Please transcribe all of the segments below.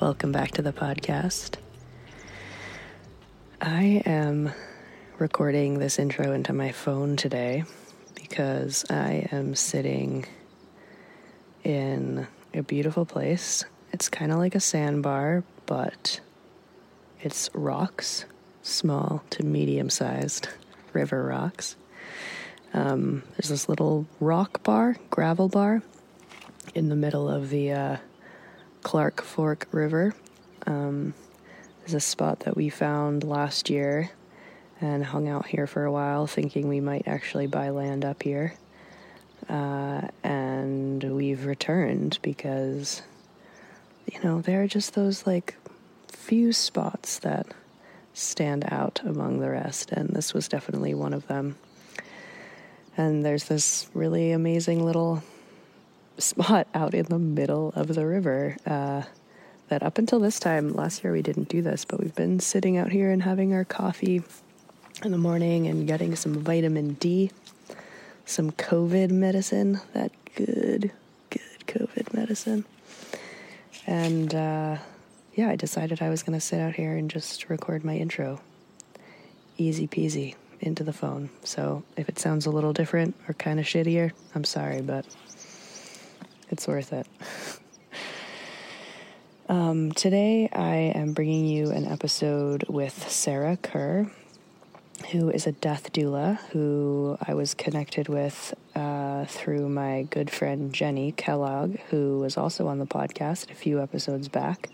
Welcome back to the podcast. I am recording this intro into my phone today because I am sitting in a beautiful place. It's kind of like a sandbar, but it's rocks, small to medium sized river rocks. Um, there's this little rock bar, gravel bar, in the middle of the uh, Clark Fork River. Um, there's a spot that we found last year and hung out here for a while, thinking we might actually buy land up here. Uh, and we've returned because, you know, there are just those like few spots that stand out among the rest, and this was definitely one of them. And there's this really amazing little spot out in the middle of the river. Uh, that up until this time, last year we didn't do this, but we've been sitting out here and having our coffee in the morning and getting some vitamin D, some COVID medicine, that good, good COVID medicine. And uh, yeah, I decided I was going to sit out here and just record my intro. Easy peasy into the phone. So if it sounds a little different or kind of shittier, I'm sorry, but it's worth it. Um, today, I am bringing you an episode with Sarah Kerr, who is a death doula who I was connected with uh, through my good friend Jenny Kellogg, who was also on the podcast a few episodes back.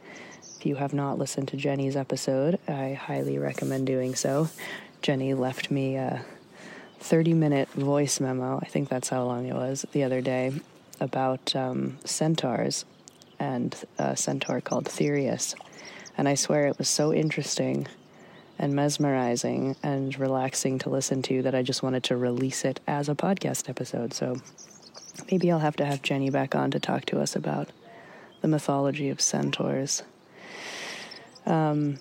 If you have not listened to Jenny's episode, I highly recommend doing so. Jenny left me a 30 minute voice memo, I think that's how long it was, the other day, about um, centaurs and a centaur called Therius. And I swear it was so interesting and mesmerizing and relaxing to listen to that I just wanted to release it as a podcast episode. So maybe I'll have to have Jenny back on to talk to us about the mythology of centaurs. Um,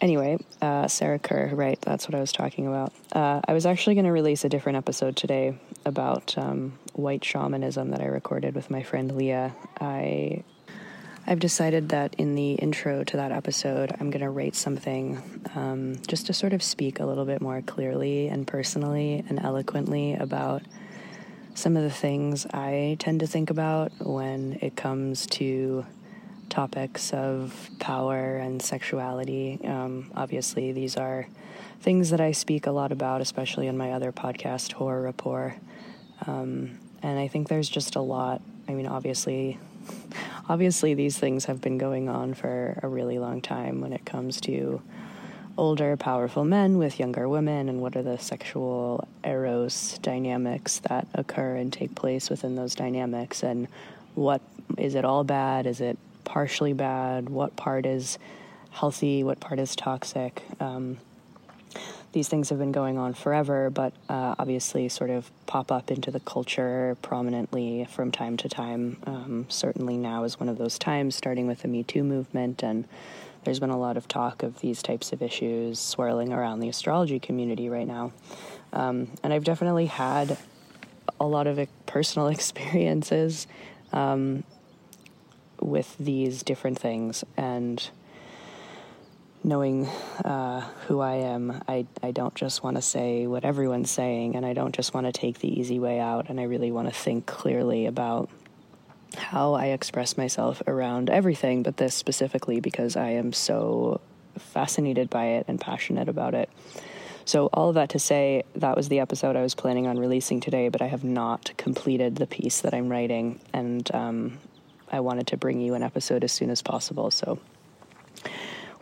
anyway, uh, Sarah Kerr, right? That's what I was talking about. Uh, I was actually going to release a different episode today about um, white shamanism that I recorded with my friend Leah. I I've decided that in the intro to that episode, I'm going to rate something um, just to sort of speak a little bit more clearly and personally and eloquently about some of the things I tend to think about when it comes to topics of power and sexuality. Um, obviously, these are things that I speak a lot about, especially in my other podcast, Horror Rapport. Um, and I think there's just a lot. I mean, obviously, obviously, these things have been going on for a really long time when it comes to older, powerful men with younger women, and what are the sexual eros dynamics that occur and take place within those dynamics, and what is it all bad? Is it partially bad? What part is healthy? What part is toxic? Um, these things have been going on forever, but uh, obviously sort of pop up into the culture prominently from time to time. Um, certainly now is one of those times, starting with the Me Too movement, and there's been a lot of talk of these types of issues swirling around the astrology community right now. Um, and I've definitely had a lot of personal experiences um, with these different things and knowing uh, who I am, I, I don't just want to say what everyone's saying, and I don't just want to take the easy way out, and I really want to think clearly about how I express myself around everything, but this specifically because I am so fascinated by it and passionate about it. So, all of that to say, that was the episode I was planning on releasing today, but I have not completed the piece that I'm writing, and um, I wanted to bring you an episode as soon as possible. So,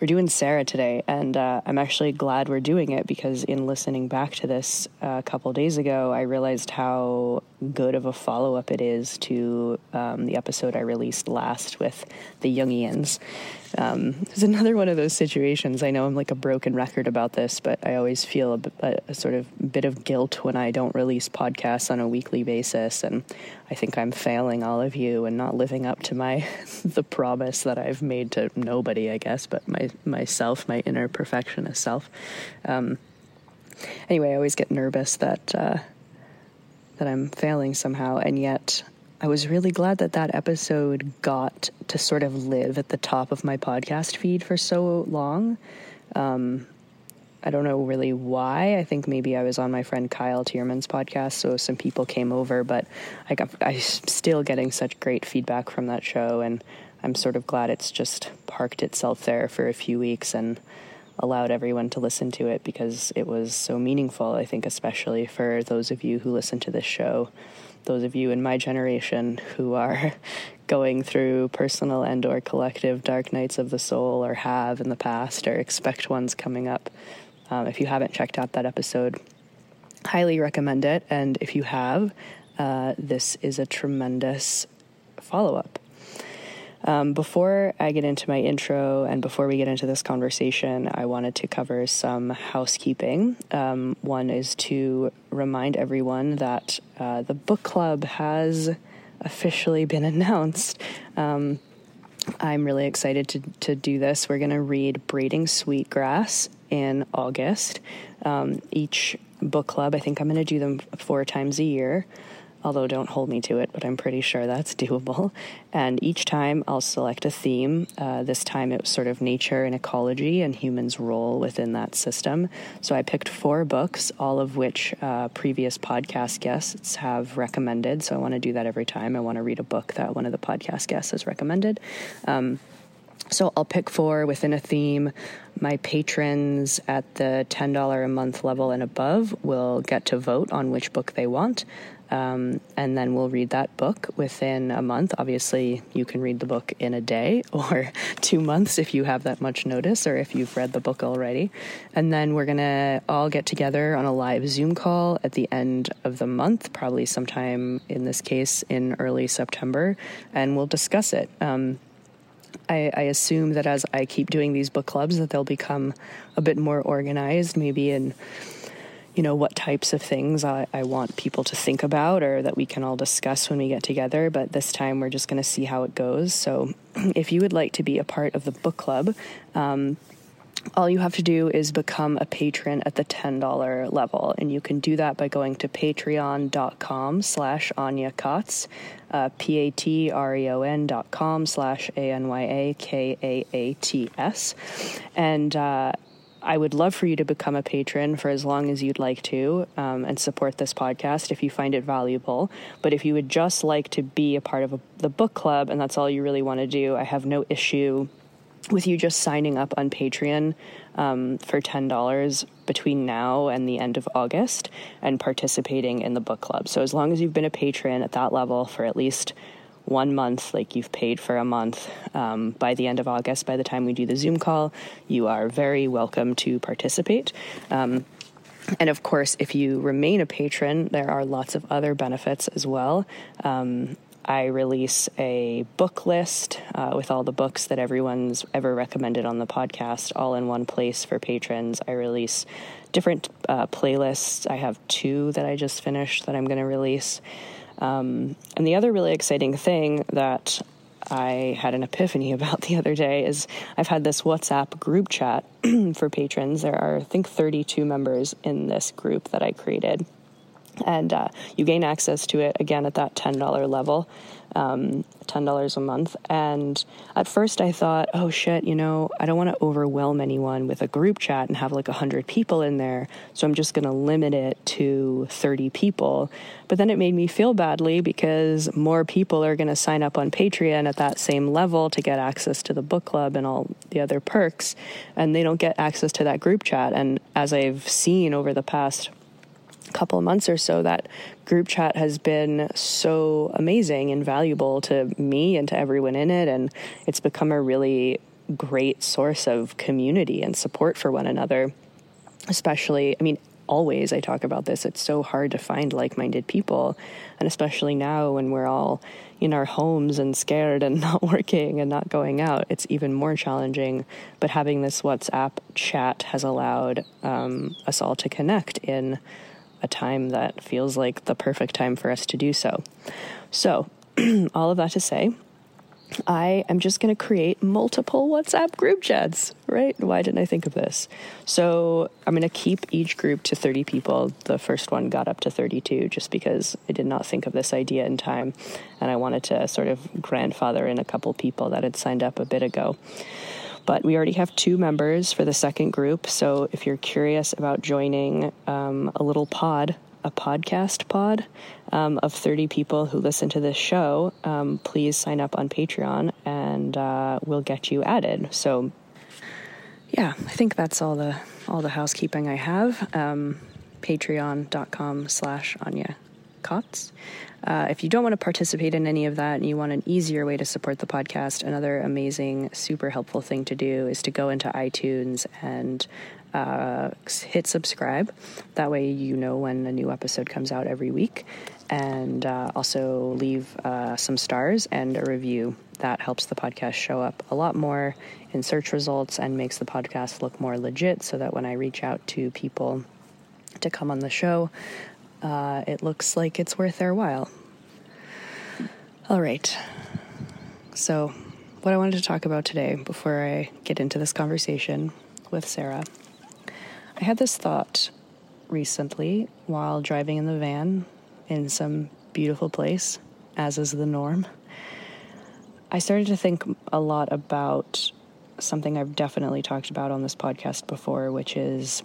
we're doing Sarah today, and uh, I'm actually glad we're doing it because in listening back to this uh, a couple days ago, I realized how good of a follow up it is to um, the episode I released last with the Jungians. Um, it's another one of those situations. I know I'm like a broken record about this, but I always feel a, a, a, sort of bit of guilt when I don't release podcasts on a weekly basis, and I think I'm failing all of you and not living up to my the promise that I've made to nobody, I guess, but my myself, my inner perfectionist self. Um, anyway, I always get nervous that. Uh, that I'm failing somehow, and yet I was really glad that that episode got to sort of live at the top of my podcast feed for so long. Um, I don't know really why. I think maybe I was on my friend Kyle Tierman's podcast, so some people came over, but I got I'm still getting such great feedback from that show, and I'm sort of glad it's just parked itself there for a few weeks and allowed everyone to listen to it because it was so meaningful. I think, especially for those of you who listen to this show, those of you in my generation who are going through personal and or collective dark nights of the soul or have in the past or expect ones coming up um, if you haven't checked out that episode highly recommend it and if you have uh, this is a tremendous follow-up um, before I get into my intro and before we get into this conversation, I wanted to cover some housekeeping. Um, one is to remind everyone that uh, the book club has officially been announced. Um, I'm really excited to, to do this. We're going to read Braiding Sweetgrass in August. Um, each book club, I think I'm going to do them four times a year although don't hold me to it, but I'm pretty sure that's doable. And each time I'll select a theme. Uh, this time it was sort of nature and ecology and humans' role within that system. So I picked four books, all of which uh, previous podcast guests have recommended. So I want to do that every time. I want to read a book that one of the podcast guests has recommended. Um, so I'll pick four within a theme. My patrons at the $10 a month level and above will get to vote on which book they want. Um, and then we'll read that book within a month. Obviously, you can read the book in a day or two months if you have that much notice or if you've read the book already. And then we're going to all get together on a live Zoom call at the end of the month, probably sometime in this case in early September, and we'll discuss it. Um, I, I, assume that as I keep doing these book clubs, that they'll become a bit more organized, maybe in you know what types of things I, I, want people to think about or that we can all discuss when we get together but this time we're just going to see how it goes. So if you would like to be a part of the book club um, all you have to do is become a patron at the $10 level and you can do that by going to patreon.com slash anya kaats uh, p-a-t-r-e-o-n dot com slash a-n-y-a-k-a-a-t-s and uh, I would love for you to become a patron for as long as you'd like to um, and support this podcast if you find it valuable. But if you would just like to be a part of a, the book club and that's all you really want to do, I have no issue with you just signing up on Patreon um, for $10 between now and the end of August and participating in the book club. So as long as you've been a patron at that level for at least one month, like you've paid for a month. Um, by the end of August, by the time we do the Zoom call, you are very welcome to participate. Um, and of course, if you remain a patron, there are lots of other benefits as well. Um, I release a book list uh, with all the books that everyone's ever recommended on the podcast, all in one place for patrons. I release different uh, playlists. I have two that I just finished that I'm going to release. Um, and the other really exciting thing that I had an epiphany about the other day is I've had this WhatsApp group chat for patrons. There are, I think, 32 members in this group that I created. And uh, you gain access to it again at that $10 level. um, $10 a month. And at first I thought, oh shit, you know, I don't want to overwhelm anyone with a group chat and have like 100 people in there. So I'm just going to limit it to 30 people. But then it made me feel badly because more people are going to sign up on Patreon at that same level to get access to the book club and all the other perks. And they don't get access to that group chat. And as I've seen over the past couple of months or so that group chat has been so amazing and valuable to me and to everyone in it. And it's become a really great source of community and support for one another. Especially i mean always i talk about this it's so hard to find like-minded people. And especially now when we're all in our homes and scared and not working and not going out it's even more challenging. But having this whatsapp chat has allowed um, us all to connect in a time that feels like the perfect time for us to do so. So, all of that to say, I am just going to create multiple WhatsApp group chats, right? Why didn't I think of this? So I'm going to keep each group to 30 people. The first one got up to 32 just because I did not think of this idea in time. And I wanted to sort of grandfather in a couple people that had signed up a bit ago. But we already have two members for the second group. So if you're curious about joining um, a little pod, a podcast pod um, of 30 people who listen to this show, um, please sign up on Patreon and uh, we'll get you added. So yeah, I think that's all the all the housekeeping I have. Um, Patreon.com slash Anya Kaats. Uh, if you don't want to participate in any of that and you want an easier way to support the podcast, another amazing, super helpful thing to do is to go into iTunes and uh, hit subscribe. That way, you know when a new episode comes out every week. And uh, also leave uh, some stars and a review. That helps the podcast show up a lot more in search results and makes the podcast look more legit so that when I reach out to people to come on the show, uh, it looks like it's worth their while. All right. So, what I wanted to talk about today before I get into this conversation with Sarah, I had this thought recently while driving in the van in some beautiful place, as is the norm. I started to think a lot about something I've definitely talked about on this podcast before, which is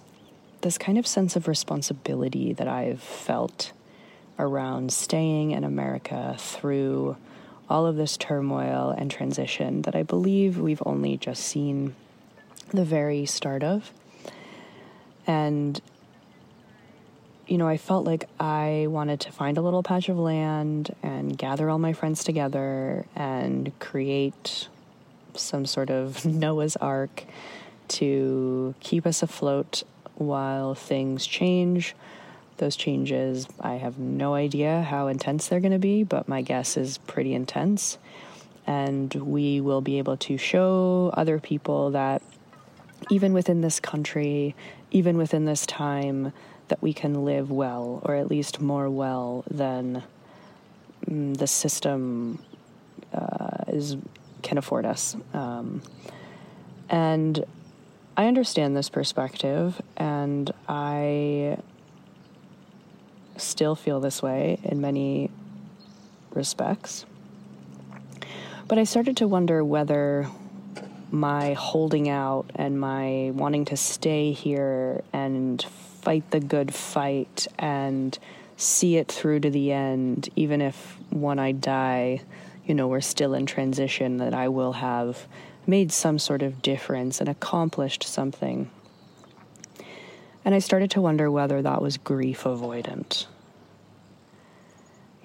this kind of sense of responsibility that I've felt around staying in America through all of this turmoil and transition that I believe we've only just seen the very start of. And, you know, I felt like I wanted to find a little patch of land and gather all my friends together and create some sort of Noah's Ark to keep us afloat while things change. Those changes, I have no idea how intense they're going to be, but my guess is pretty intense. And we will be able to show other people that even within this country, even within this time, that we can live well, or at least more well than mm, the system uh, is can afford us. Um, and I understand this perspective, and I still feel this way in many respects. But I started to wonder whether my holding out and my wanting to stay here and fight the good fight and see it through to the end, even if when I die, you know, we're still in transition, that I will have made some sort of difference and accomplished something. And I started to wonder whether that was grief avoidant.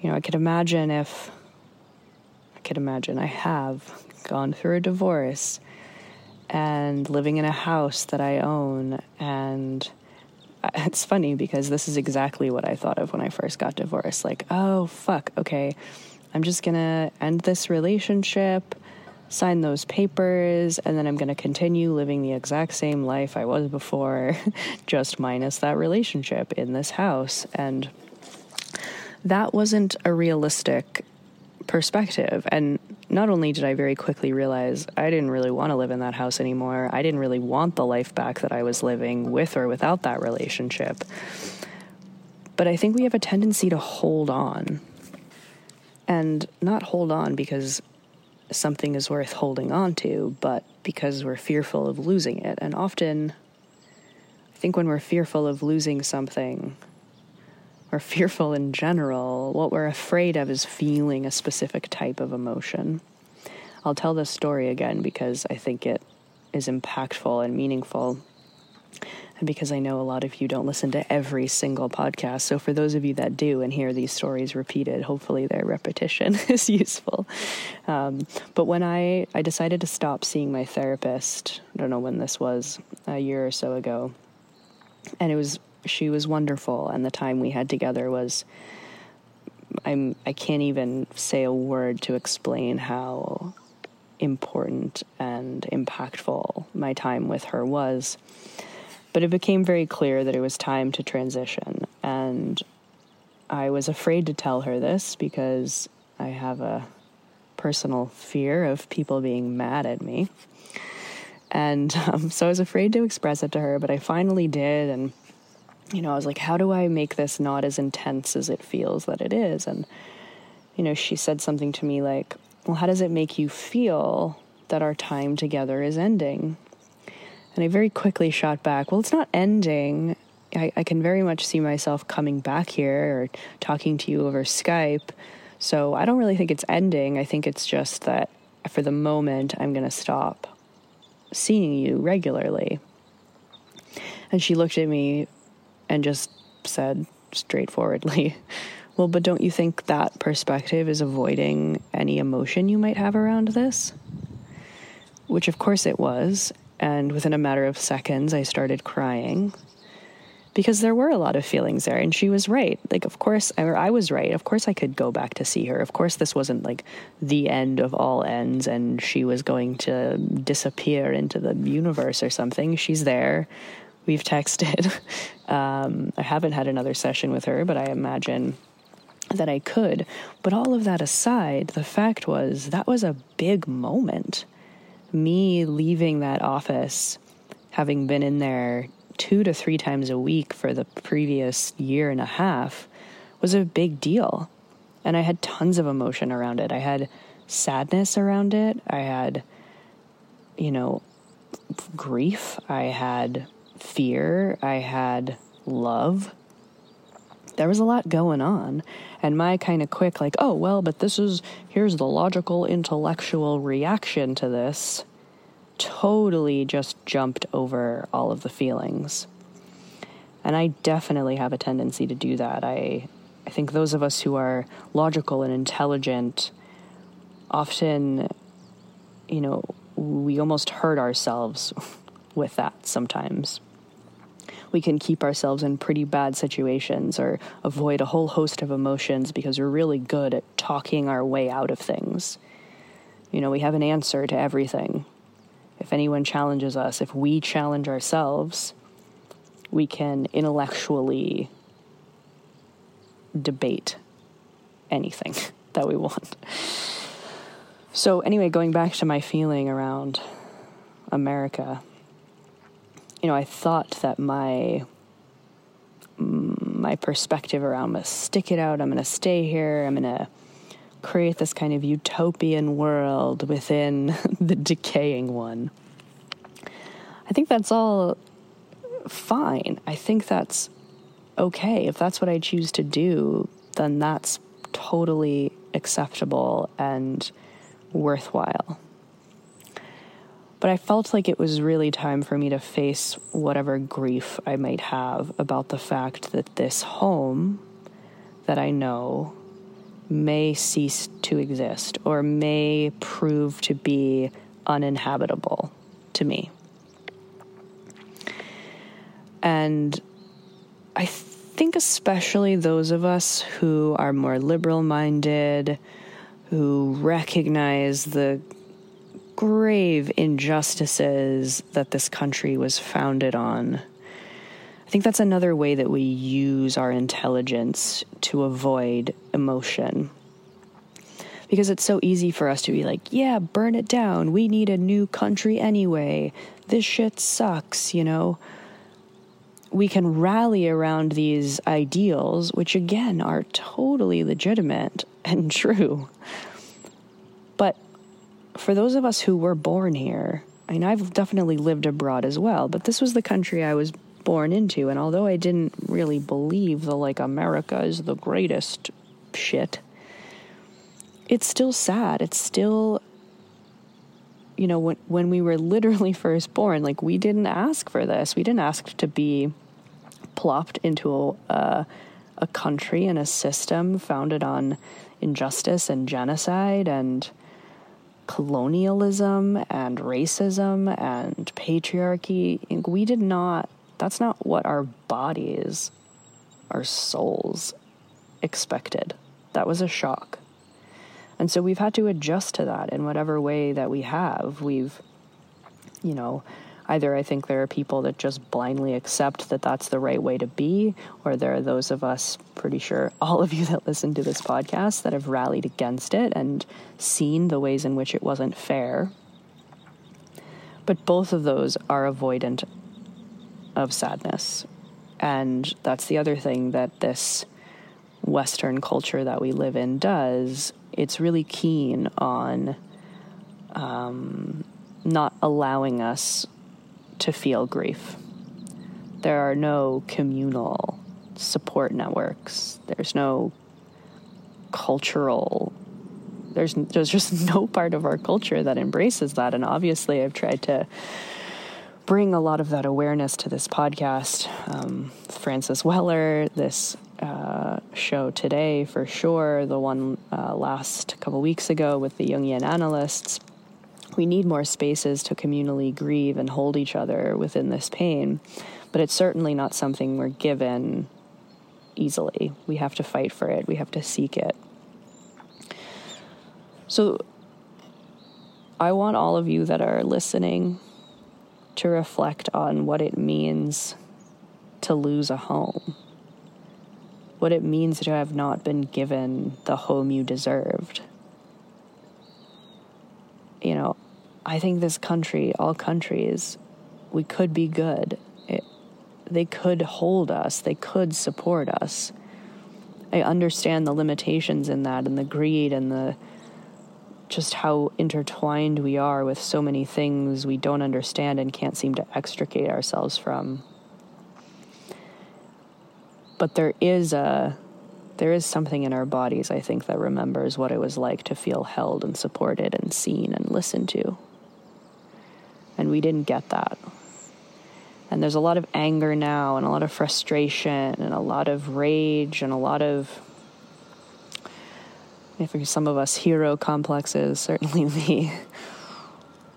You know, I could imagine if, I could imagine I have gone through a divorce and living in a house that I own. And it's funny because this is exactly what I thought of when I first got divorced. Like, oh, fuck, okay, I'm just gonna end this relationship sign those papers, and then I'm going to continue living the exact same life I was before, just minus that relationship in this house. And that wasn't a realistic perspective. And not only did I very quickly realize I didn't really want to live in that house anymore, I didn't really want the life back that I was living with or without that relationship. But I think we have a tendency to hold on and not hold on because something is worth holding on to, but because we're fearful of losing it. And often, I think when we're fearful of losing something, or fearful in general, what we're afraid of is feeling a specific type of emotion. I'll tell this story again because I think it is impactful and meaningful. And because I know a lot of you don't listen to every single podcast. So, for those of you that do and hear these stories repeated, hopefully their repetition is useful. Um, but when I, I decided to stop seeing my therapist, I don't know when this was, a year or so ago, and it was, she was wonderful. And the time we had together was, I'm, I can't even say a word to explain how important and impactful my time with her was. But it became very clear that it was time to transition. And I was afraid to tell her this because I have a personal fear of people being mad at me. And um, so I was afraid to express it to her, but I finally did. And, you know, I was like, how do I make this not as intense as it feels that it is? And, you know, she said something to me like, well, how does it make you feel that our time together is ending? And I very quickly shot back, well, it's not ending. I, I can very much see myself coming back here or talking to you over Skype. So I don't really think it's ending. I think it's just that for the moment, I'm going to stop seeing you regularly. And she looked at me and just said straightforwardly, Well, but don't you think that perspective is avoiding any emotion you might have around this? Which, of course, it was. And within a matter of seconds, I started crying because there were a lot of feelings there. And she was right. Like, of course, or I was right. Of course, I could go back to see her. Of course, this wasn't like the end of all ends and she was going to disappear into the universe or something. She's there. We've texted. Um, I haven't had another session with her, but I imagine that I could. But all of that aside, the fact was that was a big moment me leaving that office, having been in there two to three times a week for the previous year and a half, was a big deal. And I had tons of emotion around it. I had sadness around it. I had, you know, grief. I had fear. I had love. There was a lot going on. And my kind of quick, like, oh, well, but this is, here's the logical, intellectual reaction to this, totally just jumped over all of the feelings. And I definitely have a tendency to do that. I, I think those of us who are logical and intelligent often, you know, we almost hurt ourselves with that sometimes we can keep ourselves in pretty bad situations or avoid a whole host of emotions because we're really good at talking our way out of things. You know, we have an answer to everything. If anyone challenges us, if we challenge ourselves, we can intellectually debate anything that we want. So, anyway, going back to my feeling around America, you know, I thought that my mm, my perspective around I'm gonna stick it out, I'm gonna stay here, I'm gonna create this kind of utopian world within the decaying one. I think that's all fine. I think that's okay. If that's what I choose to do, then that's totally acceptable and worthwhile. But I felt like it was really time for me to face whatever grief I might have about the fact that this home that I know may cease to exist or may prove to be uninhabitable to me. And I think, especially those of us who are more liberal minded, who recognize the grave injustices that this country was founded on. I think that's another way that we use our intelligence to avoid emotion. Because it's so easy for us to be like, yeah, burn it down. We need a new country anyway. This shit sucks, you know? we can rally around these ideals, which again are totally legitimate and true. For those of us who were born here, I mean, I've definitely lived abroad as well, but this was the country I was born into. And although I didn't really believe the like America is the greatest shit, it's still sad. It's still, you know, when, when we were literally first born, like we didn't ask for this. We didn't ask to be plopped into a, a country and a system founded on injustice and genocide and colonialism and racism and patriarchy. We did not, that's not what our bodies, our souls expected. That was a shock. And so we've had to adjust to that in whatever way that we have. We've, you know, either I think there are people that just blindly accept that that's the right way to be, or there are those of us, pretty sure all of you that listen to this podcast, that have rallied against it and seen the ways in which it wasn't fair. But both of those are avoidant of sadness. And that's the other thing that this Western culture that we live in does. It's really keen on um, not allowing us to feel grief. There are no communal support networks. There's no cultural there's there's just no part of our culture that embraces that and obviously I've tried to bring a lot of that awareness to this podcast. Um, Francis Weller, this uh, show today for sure, the one uh, last couple weeks ago with the Jungian analysts we need more spaces to communally grieve and hold each other within this pain, but it's certainly not something we're given easily. We have to fight for it, we have to seek it. So, I want all of you that are listening to reflect on what it means to lose a home, what it means to have not been given the home you deserved. You know, I think this country, all countries, we could be good. It, they could hold us, they could support us. I understand the limitations in that and the greed and the just how intertwined we are with so many things we don't understand and can't seem to extricate ourselves from. But there is a there is something in our bodies I think that remembers what it was like to feel held and supported and seen and listened to and we didn't get that. And there's a lot of anger now, and a lot of frustration, and a lot of rage, and a lot of, for some of us, hero complexes, certainly me,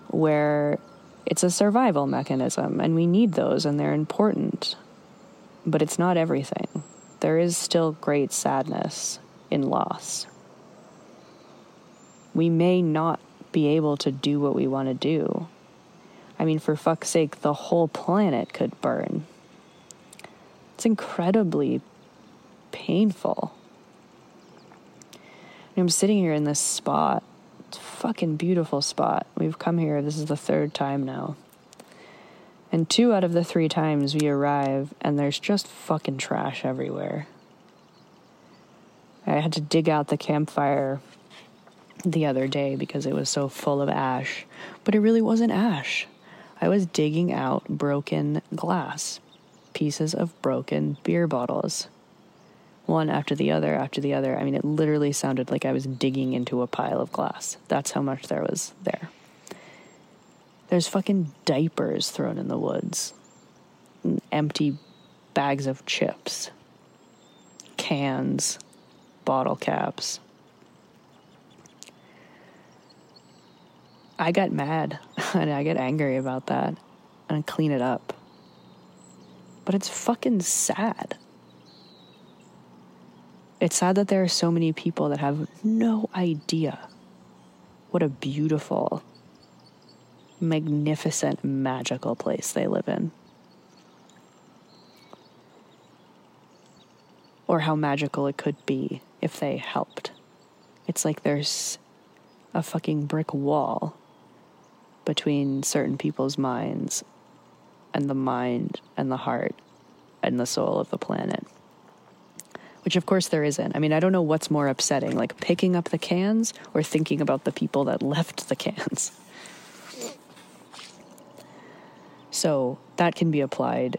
where it's a survival mechanism, and we need those, and they're important. But it's not everything. There is still great sadness in loss. We may not be able to do what we want to do I mean, for fuck's sake, the whole planet could burn. It's incredibly painful. I'm sitting here in this spot. It's a fucking beautiful spot. We've come here, this is the third time now. And two out of the three times we arrive, and there's just fucking trash everywhere. I had to dig out the campfire the other day because it was so full of ash, but it really wasn't ash. I was digging out broken glass, pieces of broken beer bottles. One after the other, after the other. I mean, it literally sounded like I was digging into a pile of glass. That's how much there was there. There's fucking diapers thrown in the woods, empty bags of chips, cans, bottle caps. I got mad and I get angry about that and I clean it up. But it's fucking sad. It's sad that there are so many people that have no idea what a beautiful, magnificent, magical place they live in. Or how magical it could be if they helped. It's like there's a fucking brick wall between certain people's minds and the mind and the heart and the soul of the planet. Which, of course, there isn't. I mean, I don't know what's more upsetting, like picking up the cans or thinking about the people that left the cans. So that can be applied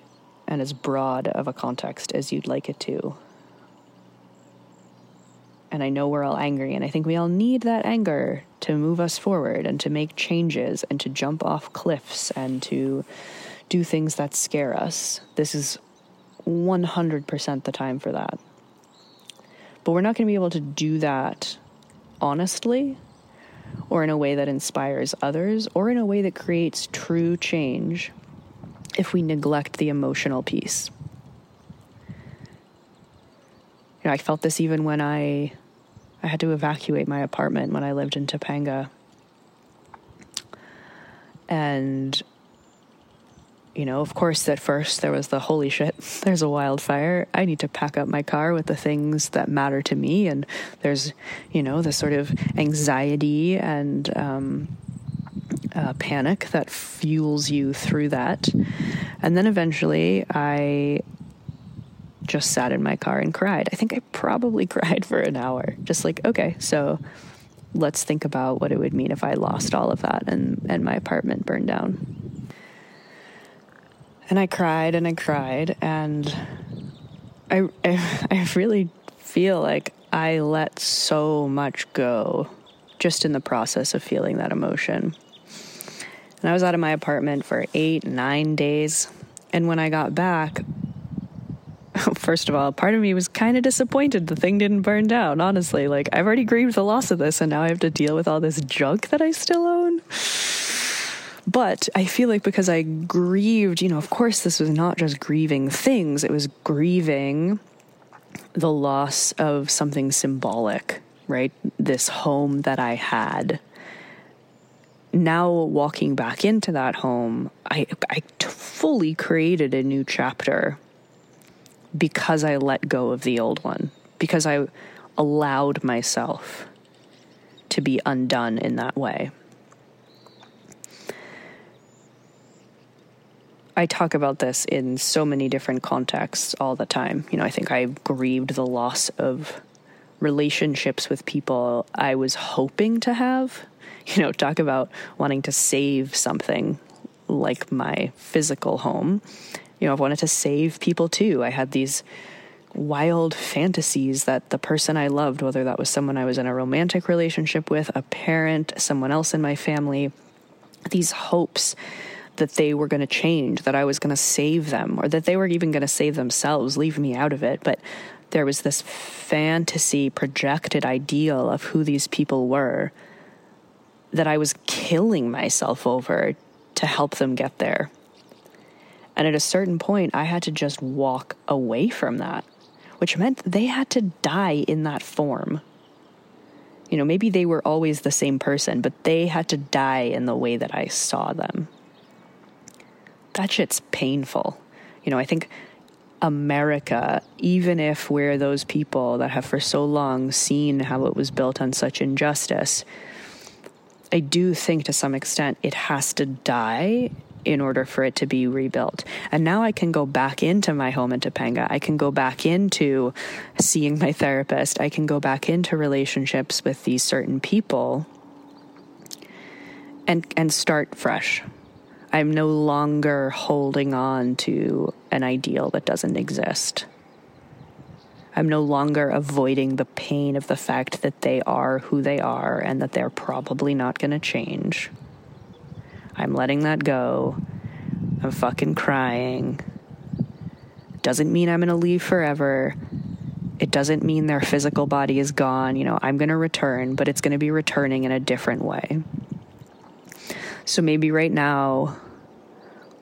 and as broad of a context as you'd like it to. And I know we're all angry, and I think we all need that anger to move us forward and to make changes and to jump off cliffs and to do things that scare us. This is 100% the time for that. But we're not going to be able to do that honestly or in a way that inspires others or in a way that creates true change if we neglect the emotional piece. You know, I felt this even when I I had to evacuate my apartment when I lived in Topanga. And you know, of course, at first there was the holy shit, there's a wildfire. I need to pack up my car with the things that matter to me. And there's, you know, the sort of anxiety and um, uh, panic that fuels you through that. And then eventually I just sat in my car and cried. I think I probably cried for an hour. Just like, okay, so let's think about what it would mean if I lost all of that and, and my apartment burned down. And I cried and I cried and I, I, I really feel like I let so much go just in the process of feeling that emotion. And I was out of my apartment for eight, nine days. And when I got back, first of all, part of me was kind of disappointed the thing didn't burn down, honestly. Like, I've already grieved the loss of this, and now I have to deal with all this junk that I still own. But I feel like because I grieved, you know, of course, this was not just grieving things, it was grieving the loss of something symbolic, right? This home that I had now walking back into that home, I, I fully created a new chapter because I let go of the old one, because I allowed myself to be undone in that way. I talk about this in so many different contexts all the time. You know, I think I grieved the loss of relationships with people I was hoping to have you know, talk about wanting to save something like my physical home. You know, I've wanted to save people too. I had these wild fantasies that the person I loved, whether that was someone I was in a romantic relationship with, a parent, someone else in my family, these hopes that they were going to change, that I was going to save them, or that they were even going to save themselves, leave me out of it. But there was this fantasy projected ideal of who these people were that I was killing myself over to help them get there. And at a certain point, I had to just walk away from that, which meant they had to die in that form. You know, maybe they were always the same person, but they had to die in the way that I saw them. That shit's painful. You know, I think America, even if we're those people that have for so long seen how it was built on such injustice, I do think to some extent it has to die in order for it to be rebuilt. And now I can go back into my home in Topanga. I can go back into seeing my therapist. I can go back into relationships with these certain people and and start fresh. I'm no longer holding on to an ideal that doesn't exist. I'm no longer avoiding the pain of the fact that they are who they are and that they're probably not going to change. I'm letting that go. I'm fucking crying. Doesn't mean I'm going to leave forever. It doesn't mean their physical body is gone. You know, I'm going to return, but it's going to be returning in a different way. So maybe right now,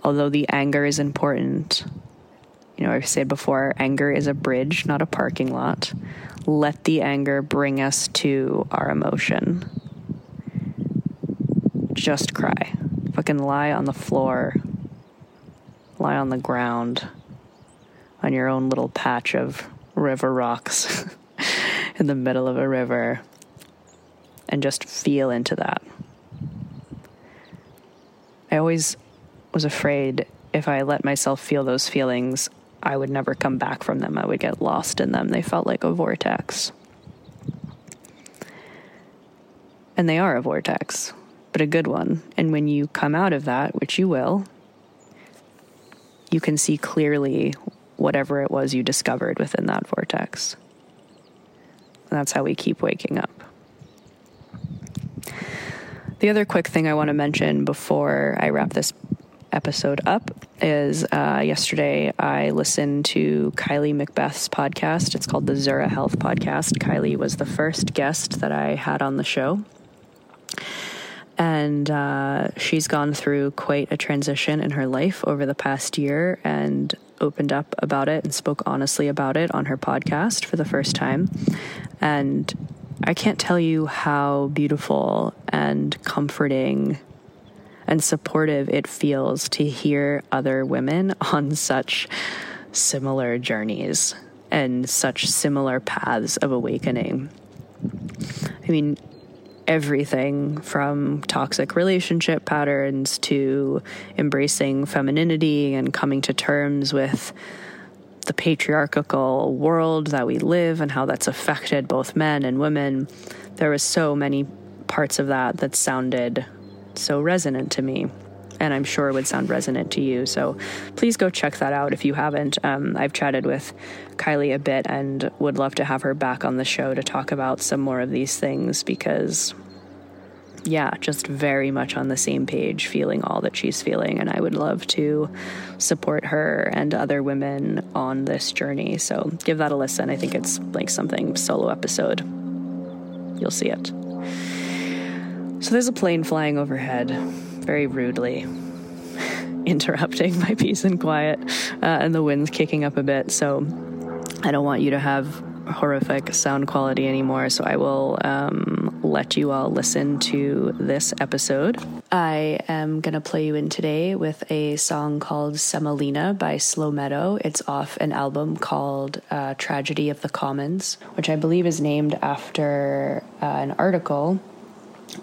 although the anger is important, you know, I've said before, anger is a bridge, not a parking lot. Let the anger bring us to our emotion. Just cry. Fucking lie on the floor, lie on the ground, on your own little patch of river rocks in the middle of a river, and just feel into that. I always was afraid if I let myself feel those feelings, I would never come back from them. I would get lost in them. They felt like a vortex. And they are a vortex, but a good one. And when you come out of that, which you will, you can see clearly whatever it was you discovered within that vortex. And that's how we keep waking up. The other quick thing I want to mention before I wrap this episode up is uh, yesterday I listened to Kylie Macbeth's podcast. It's called the Zura Health Podcast. Kylie was the first guest that I had on the show. And uh, she's gone through quite a transition in her life over the past year and opened up about it and spoke honestly about it on her podcast for the first time. And I can't tell you how beautiful and comforting and supportive it feels to hear other women on such similar journeys and such similar paths of awakening. I mean, everything from toxic relationship patterns to embracing femininity and coming to terms with the patriarchal world that we live and how that's affected both men and women. There was so many parts of that that sounded so resonant to me and I'm sure it would sound resonant to you. So please go check that out if you haven't. Um, I've chatted with Kylie a bit and would love to have her back on the show to talk about some more of these things because, yeah, just very much on the same page, feeling all that she's feeling. And I would love to support her and other women on this journey. So give that a listen. I think it's like something solo episode. You'll see it. So there's a plane flying overhead, very rudely, interrupting my peace and quiet, uh, and the wind's kicking up a bit. So I don't want you to have horrific sound quality anymore. So I will um, let you all listen to this episode. I am going to play you in today with a song called Semolina by Slow Meadow. It's off an album called uh, Tragedy of the Commons, which I believe is named after uh, an article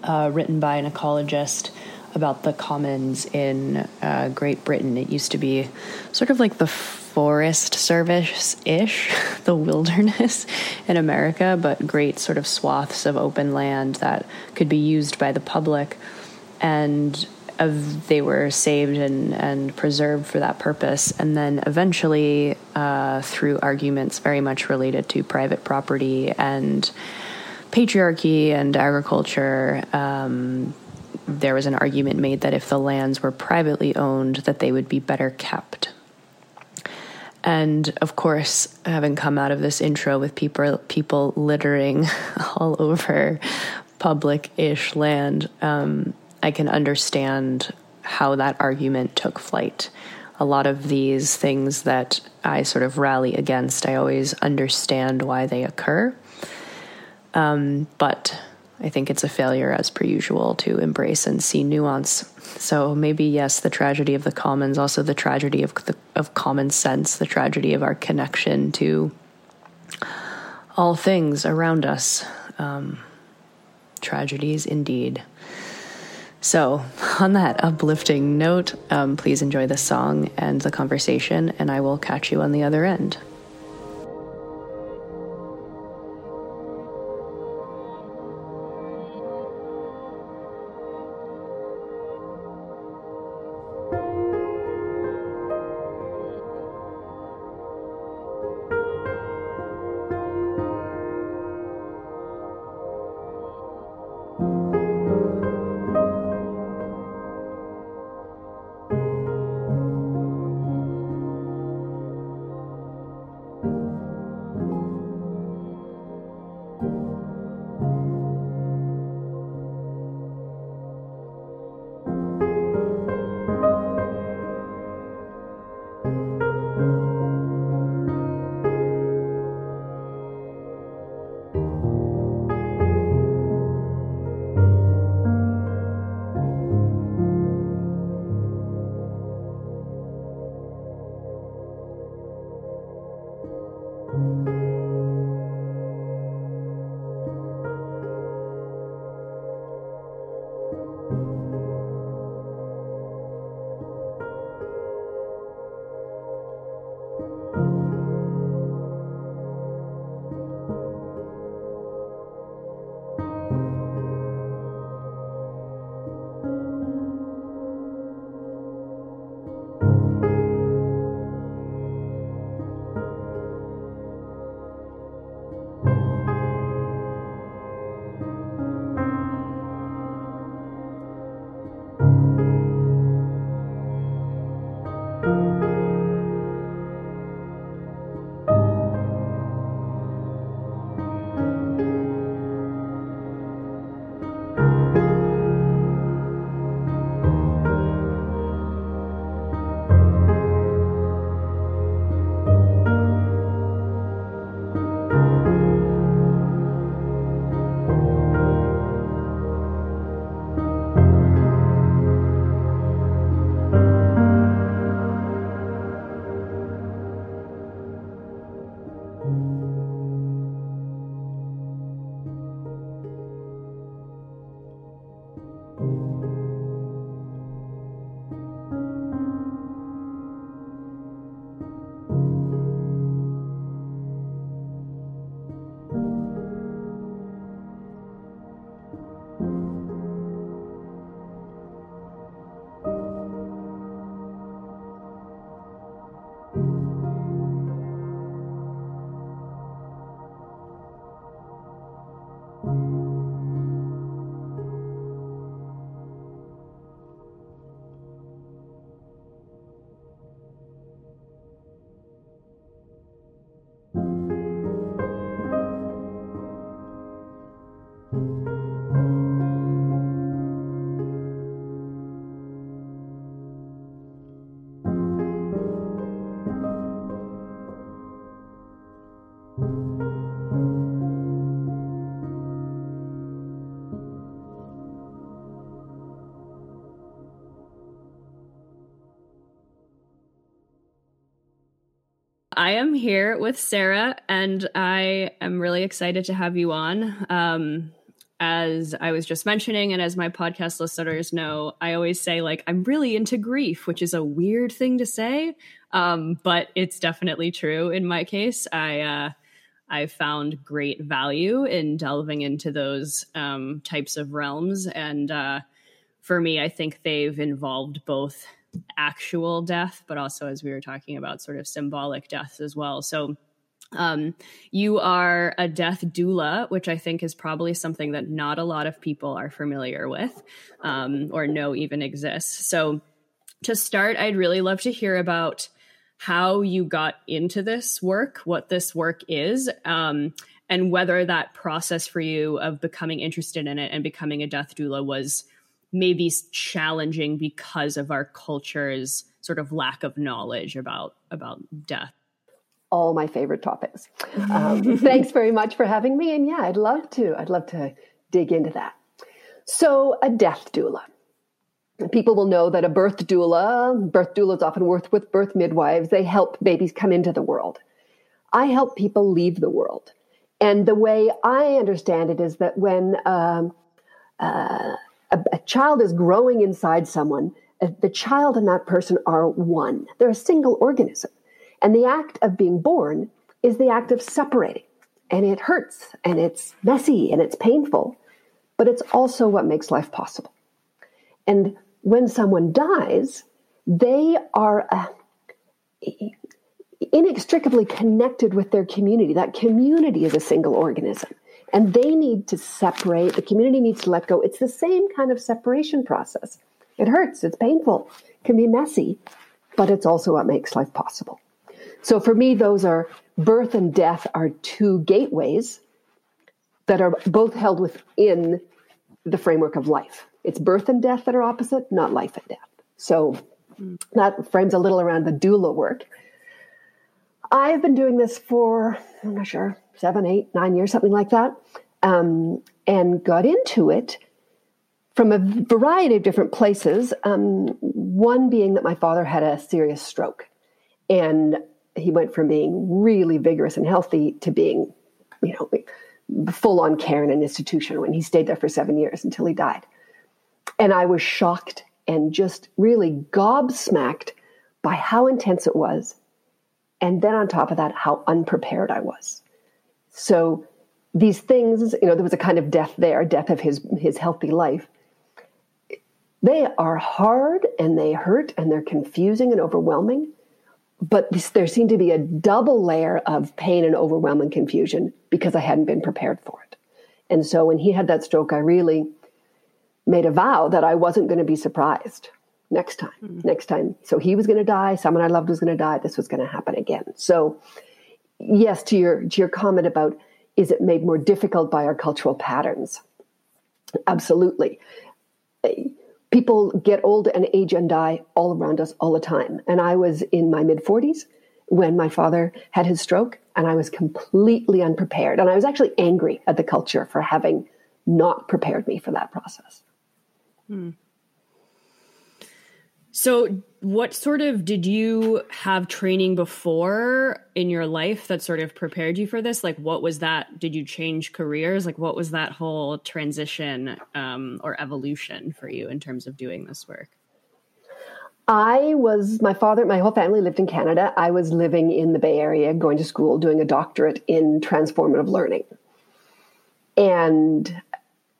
uh, written by an ecologist about the commons in uh, Great Britain. It used to be sort of like the Forest Service ish, the wilderness in America, but great sort of swaths of open land that could be used by the public. And uh, they were saved and, and preserved for that purpose. And then eventually, uh, through arguments very much related to private property and patriarchy and agriculture, um, there was an argument made that if the lands were privately owned, that they would be better kept. And of course, having come out of this intro with people people littering all over public-ish land, um, I can understand how that argument took flight. A lot of these things that I sort of rally against, I always understand why they occur. Um, but I think it's a failure, as per usual, to embrace and see nuance. So maybe yes, the tragedy of the commons, also the tragedy of the, of common sense, the tragedy of our connection to all things around us. Um, tragedies indeed. So, on that uplifting note, um, please enjoy the song and the conversation, and I will catch you on the other end. I am here with Sarah, and I am really excited to have you on. Um, as I was just mentioning, and as my podcast listeners know, I always say, like, I'm really into grief, which is a weird thing to say, um, but it's definitely true in my case. I, uh, I found great value in delving into those um, types of realms. And uh, for me, I think they've involved both actual death, but also, as we were talking about, sort of symbolic deaths as well. So, um, you are a death doula, which I think is probably something that not a lot of people are familiar with um, or know even exists. So, to start, I'd really love to hear about how you got into this work, what this work is, um, and whether that process for you of becoming interested in it and becoming a death doula was maybe challenging because of our culture's sort of lack of knowledge about about death. All my favorite topics. Um, thanks very much for having me. And yeah i'd love to i'd love to dig into that. So a death doula. People will know that a birth doula birth doulas often work with birth midwives. They help babies come into the world. I help people leave the world. And the way i understand it is that when um, uh, a, a child is growing inside someone, uh, the child and that person are one. They're a single organism. And the act of being born is the act of separating. And it hurts and it's messy and it's painful, but it's also what makes life possible. And when someone dies, they are uh, inextricably connected with their community. That community is a single organism and they need to separate. The community needs to let go. It's the same kind of separation process. It hurts, it's painful, can be messy, but it's also what makes life possible. So for me, those are birth and death are two gateways that are both held within the framework of life. It's birth and death that are opposite, not life and death. So that frames a little around the doula work. I've been doing this for, I'm not sure, seven, eight, nine years, something like that, um, and got into it from a variety of different places. Um, one being that my father had a serious stroke, and he went from being really vigorous and healthy to being, you know, full on care in an institution when he stayed there for seven years until he died. And I was shocked and just really gobsmacked by how intense it was. And then on top of that, how unprepared I was. So these things, you know, there was a kind of death there, death of his his healthy life. They are hard and they hurt and they're confusing and overwhelming. But this, there seemed to be a double layer of pain and overwhelming confusion because I hadn't been prepared for it. And so when he had that stroke, I really made a vow that I wasn't going to be surprised next time. Mm-hmm. Next time. So he was going to die, someone I loved was going to die, this was going to happen again. So yes, to your to your comment about is it made more difficult by our cultural patterns? Absolutely. People get old and age and die all around us all the time. And I was in my mid 40s when my father had his stroke, and I was completely unprepared. And I was actually angry at the culture for having not prepared me for that process. Hmm. So, what sort of did you have training before in your life that sort of prepared you for this? Like, what was that? Did you change careers? Like, what was that whole transition um, or evolution for you in terms of doing this work? I was, my father, my whole family lived in Canada. I was living in the Bay Area, going to school, doing a doctorate in transformative learning. And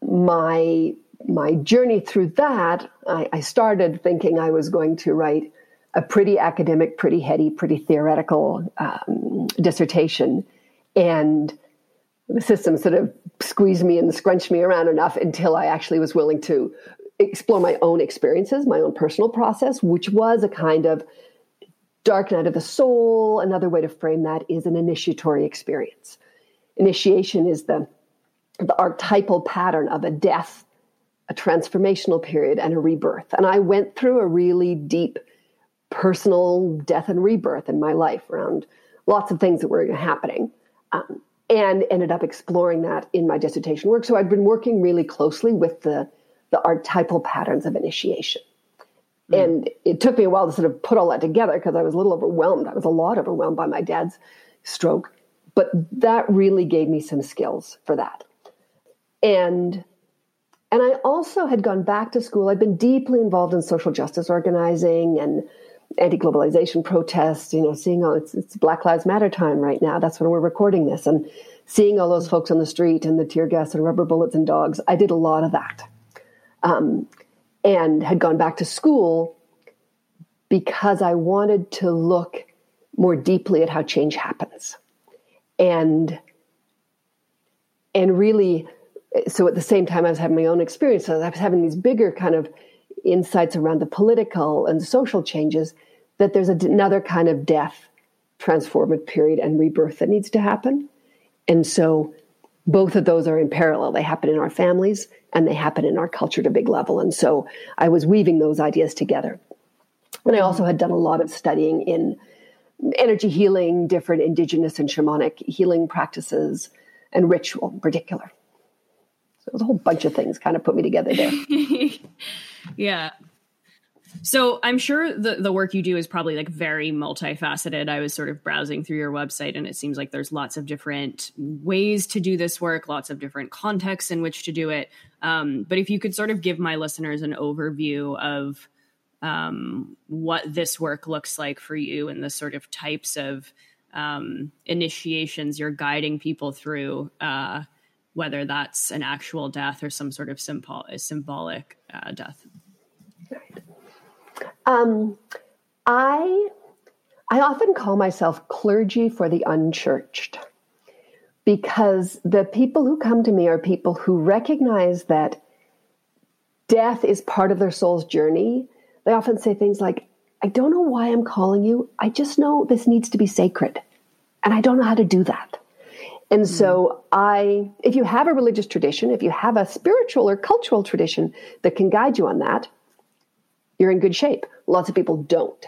my my journey through that, I, I, started thinking I was going to write a pretty academic, pretty heady, pretty theoretical um, dissertation. And the system sort of squeezed me and scrunched me around enough until I actually was willing to explore my own experiences, my own personal process, which was a kind of dark night of the soul. Another way to frame that is an initiatory experience. Initiation is the, the archetypal pattern of a death a transformational period and a rebirth. And I went through a really deep personal death and rebirth in my life around lots of things that were happening. Um, and ended up exploring that in my dissertation work. So I'd been working really closely with the, the archetypal patterns of initiation. Mm. And it took me a while to sort of put all that together because I was a little overwhelmed. I was a lot overwhelmed by my dad's stroke. But that really gave me some skills for that. And and I also had gone back to school. I'd been deeply involved in social justice organizing and anti-globalization protests, you know, seeing all it's, it's Black Lives Matter time right now. That's when we're recording this and seeing all those folks on the street and the tear gas and rubber bullets and dogs. I did a lot of that. Um, and had gone back to school because I wanted to look more deeply at how change happens. And and really so at the same time I was having my own experiences, I was having these bigger kind of insights around the political and social changes that there's another kind of death, transformative period, and rebirth that needs to happen. And so both of those are in parallel. They happen in our families and they happen in our culture at a big level. And so I was weaving those ideas together. And I also had done a lot of studying in energy healing, different indigenous and shamanic healing practices, and ritual in particular. So a whole bunch of things kind of put me together there. yeah. So I'm sure the the work you do is probably like very multifaceted. I was sort of browsing through your website and it seems like there's lots of different ways to do this work, lots of different contexts in which to do it. Um, but if you could sort of give my listeners an overview of um, what this work looks like for you and the sort of types of um, initiations you're guiding people through, uh, whether that's an actual death or some sort of symbol, symbolic uh, death. Um, I I often call myself clergy for the unchurched because the people who come to me are people who recognize that death is part of their soul's journey. They often say things like, I don't know why I'm calling you. I just know this needs to be sacred. And I don't know how to do that. And so I, if you have a religious tradition, if you have a spiritual or cultural tradition that can guide you on that, you're in good shape. Lots of people don't.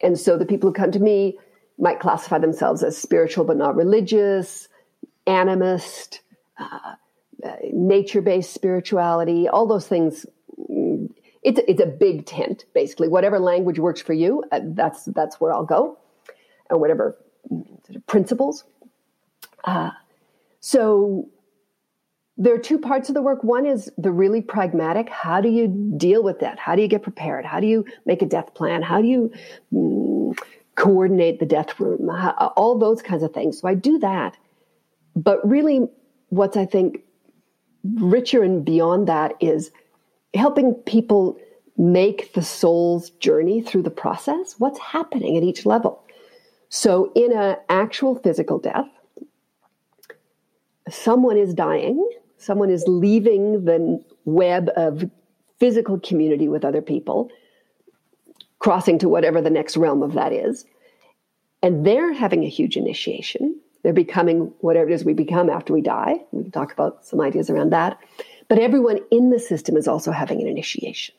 And so the people who come to me might classify themselves as spiritual but not religious, animist, uh, uh, nature-based spirituality, all those things. It's it's a big tent, basically. Whatever language works for you, uh, that's that's where I'll go, and whatever principles. Uh, so there are two parts of the work. One is the really pragmatic. How do you deal with that? How do you get prepared? How do you make a death plan? How do you mm, coordinate the death room? How, all those kinds of things. So I do that. But really, what's I think richer and beyond that is helping people make the soul's journey through the process. What's happening at each level? So in an actual physical death, someone is dying, someone is leaving the web of physical community with other people, crossing to whatever the next realm of that is. And they're having a huge initiation. They're becoming whatever it is we become after we die. We can talk about some ideas around that. But everyone in the system is also having an initiation.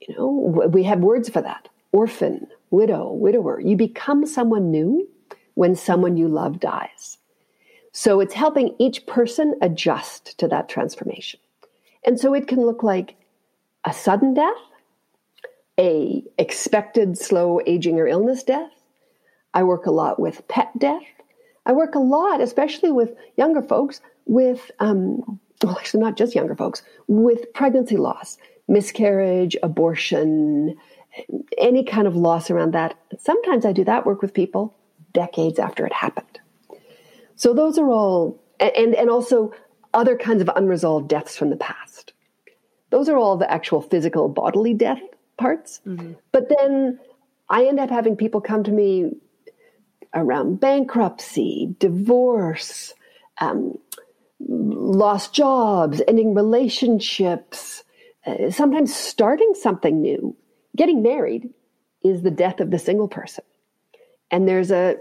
You know, we have words for that orphan, widow, widower. You become someone new when someone you love dies. So it's helping each person adjust to that transformation. And so it can look like a sudden death, a expected slow aging or illness death. I work a lot with pet death. I work a lot, especially with younger folks, with um, well, actually not just younger folks, with pregnancy loss, miscarriage, abortion, any kind of loss around that. Sometimes I do that work with people decades after it happened. So those are all, and, and also other kinds of unresolved deaths from the past. Those are all the actual physical bodily death parts. Mm-hmm. But then I end up having people come to me around bankruptcy, divorce, um, lost jobs, ending relationships, uh, sometimes starting something new. Getting married is the death of the single person. And there's a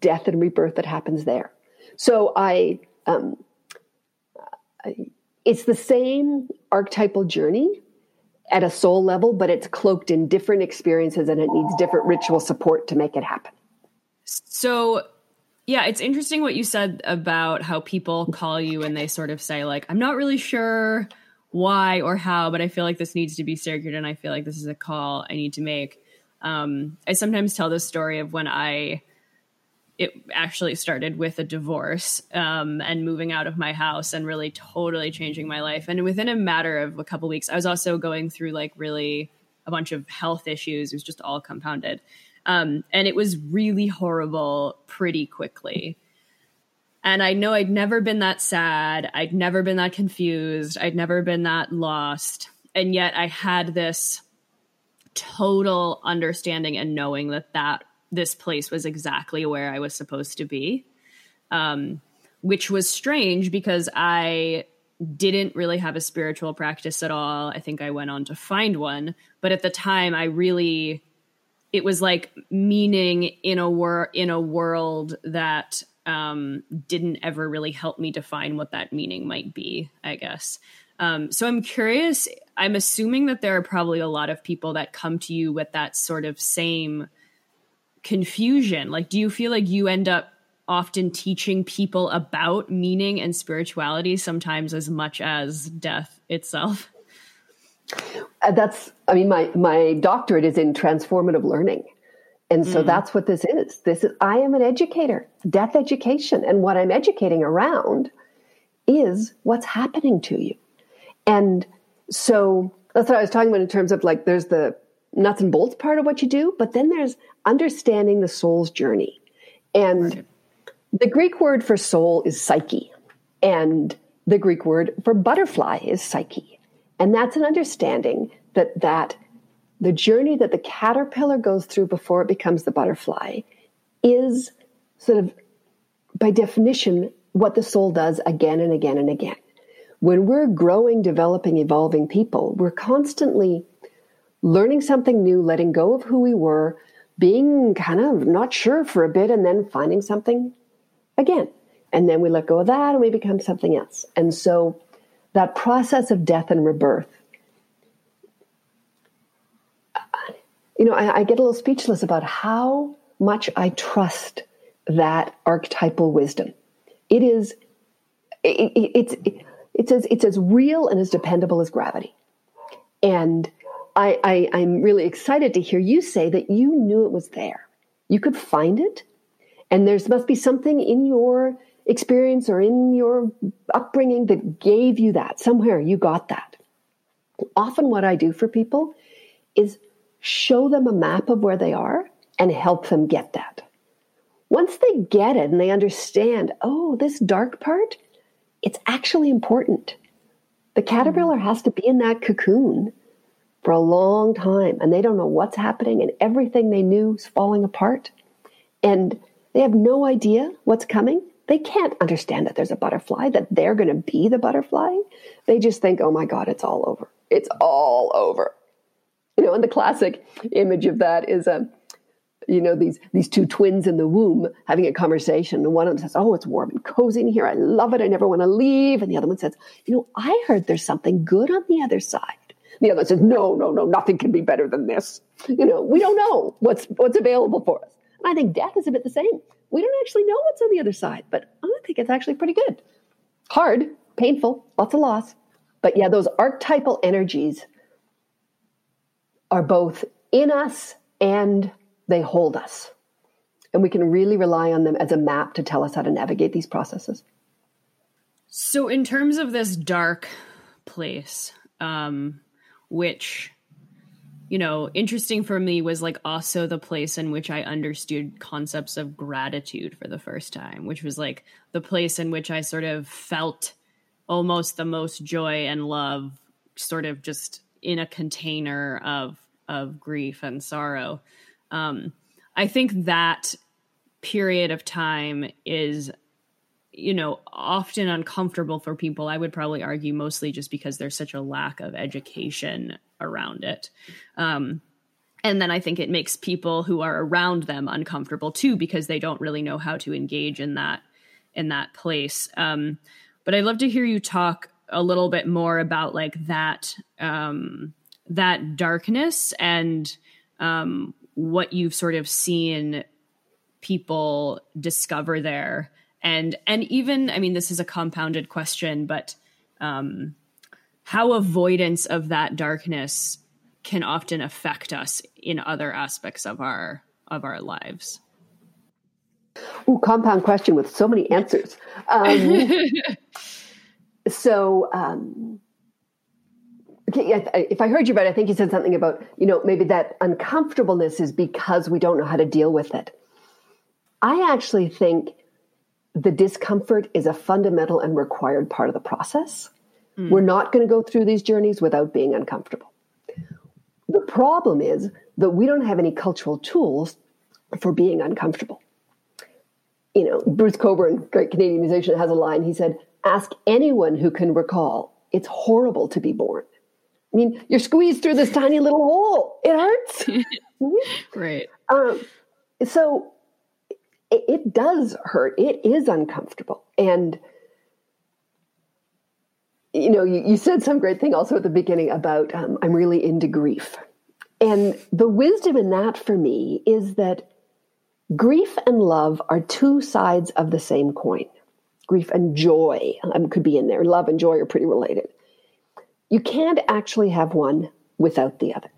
death and rebirth that happens there. So I, um, it's the same archetypal journey at a soul level, but it's cloaked in different experiences and it needs different ritual support to make it happen. So, yeah, it's interesting what you said about how people call you and they sort of say, like, I'm not really sure why or how, but I feel like this needs to be sacred and I feel like this is a call I need to make. Um, I sometimes tell this story of when I it actually started with a divorce um, and moving out of my house and really totally changing my life. And within a matter of a couple weeks, I was also going through like really a bunch of health issues. It was just all compounded. Um, and it was really horrible pretty quickly. And I know I'd never been that sad. I'd never been that confused. I'd never been that lost. And yet I had this total understanding and knowing that that this place was exactly where I was supposed to be. Um, which was strange because I didn't really have a spiritual practice at all. I think I went on to find one, but at the time I really it was like meaning in a wor- in a world that um, didn't ever really help me define what that meaning might be, I guess. Um, so I'm curious. I'm assuming that there are probably a lot of people that come to you with that sort of same confusion? Like, do you feel like you end up often teaching people about meaning and spirituality sometimes as much as death itself? Uh, that's, I mean, my, my doctorate is in transformative learning. And so mm. that's what this is. This is, I am an educator, death education. And what I'm educating around is what's happening to you. And so that's what I was talking about in terms of like, there's the nuts and bolts part of what you do, but then there's understanding the soul's journey. And right. the Greek word for soul is psyche, and the Greek word for butterfly is psyche. And that's an understanding that that the journey that the caterpillar goes through before it becomes the butterfly is sort of by definition what the soul does again and again and again. When we're growing, developing, evolving people, we're constantly learning something new, letting go of who we were, being kind of not sure for a bit, and then finding something again. And then we let go of that and we become something else. And so that process of death and rebirth, you know, I, I get a little speechless about how much I trust that archetypal wisdom. It is, it, it, it's, it, it's as, it's as real and as dependable as gravity. And I, I, I'm really excited to hear you say that you knew it was there. You could find it, and there must be something in your experience or in your upbringing that gave you that. Somewhere you got that. Often, what I do for people is show them a map of where they are and help them get that. Once they get it and they understand, oh, this dark part, it's actually important. The caterpillar mm. has to be in that cocoon for a long time and they don't know what's happening and everything they knew is falling apart and they have no idea what's coming. They can't understand that there's a butterfly, that they're going to be the butterfly. They just think, oh my God, it's all over. it's all over. You know, and the classic image of that is a, um, you know, these these two twins in the womb having a conversation, and one of them says, "Oh, it's warm and cozy in here. I love it. I never want to leave." And the other one says, "You know, I heard there's something good on the other side." The other says, "No, no, no. Nothing can be better than this." You know, we don't know what's what's available for us. And I think death is a bit the same. We don't actually know what's on the other side, but I think it's actually pretty good. Hard, painful, lots of loss. But yeah, those archetypal energies are both in us and they hold us. And we can really rely on them as a map to tell us how to navigate these processes. So, in terms of this dark place, um, which you know, interesting for me was like also the place in which I understood concepts of gratitude for the first time, which was like the place in which I sort of felt almost the most joy and love, sort of just in a container of of grief and sorrow. Um, I think that period of time is you know often uncomfortable for people i would probably argue mostly just because there's such a lack of education around it. Um, and then i think it makes people who are around them uncomfortable too because they don't really know how to engage in that in that place. Um, but i'd love to hear you talk a little bit more about like that um, that darkness and um, what you've sort of seen people discover there and and even i mean this is a compounded question but um how avoidance of that darkness can often affect us in other aspects of our of our lives Ooh, compound question with so many answers um, so um, okay, if I heard you right, I think you said something about, you know, maybe that uncomfortableness is because we don't know how to deal with it. I actually think the discomfort is a fundamental and required part of the process. Mm. We're not going to go through these journeys without being uncomfortable. The problem is that we don't have any cultural tools for being uncomfortable. You know, Bruce Cockburn, great Canadian musician, has a line. He said, Ask anyone who can recall, it's horrible to be born. I mean, you're squeezed through this tiny little hole. It hurts. right. Um, so it, it does hurt. It is uncomfortable. And, you know, you, you said some great thing also at the beginning about um, I'm really into grief. And the wisdom in that for me is that grief and love are two sides of the same coin. Grief and joy um, could be in there. Love and joy are pretty related. You can't actually have one without the other.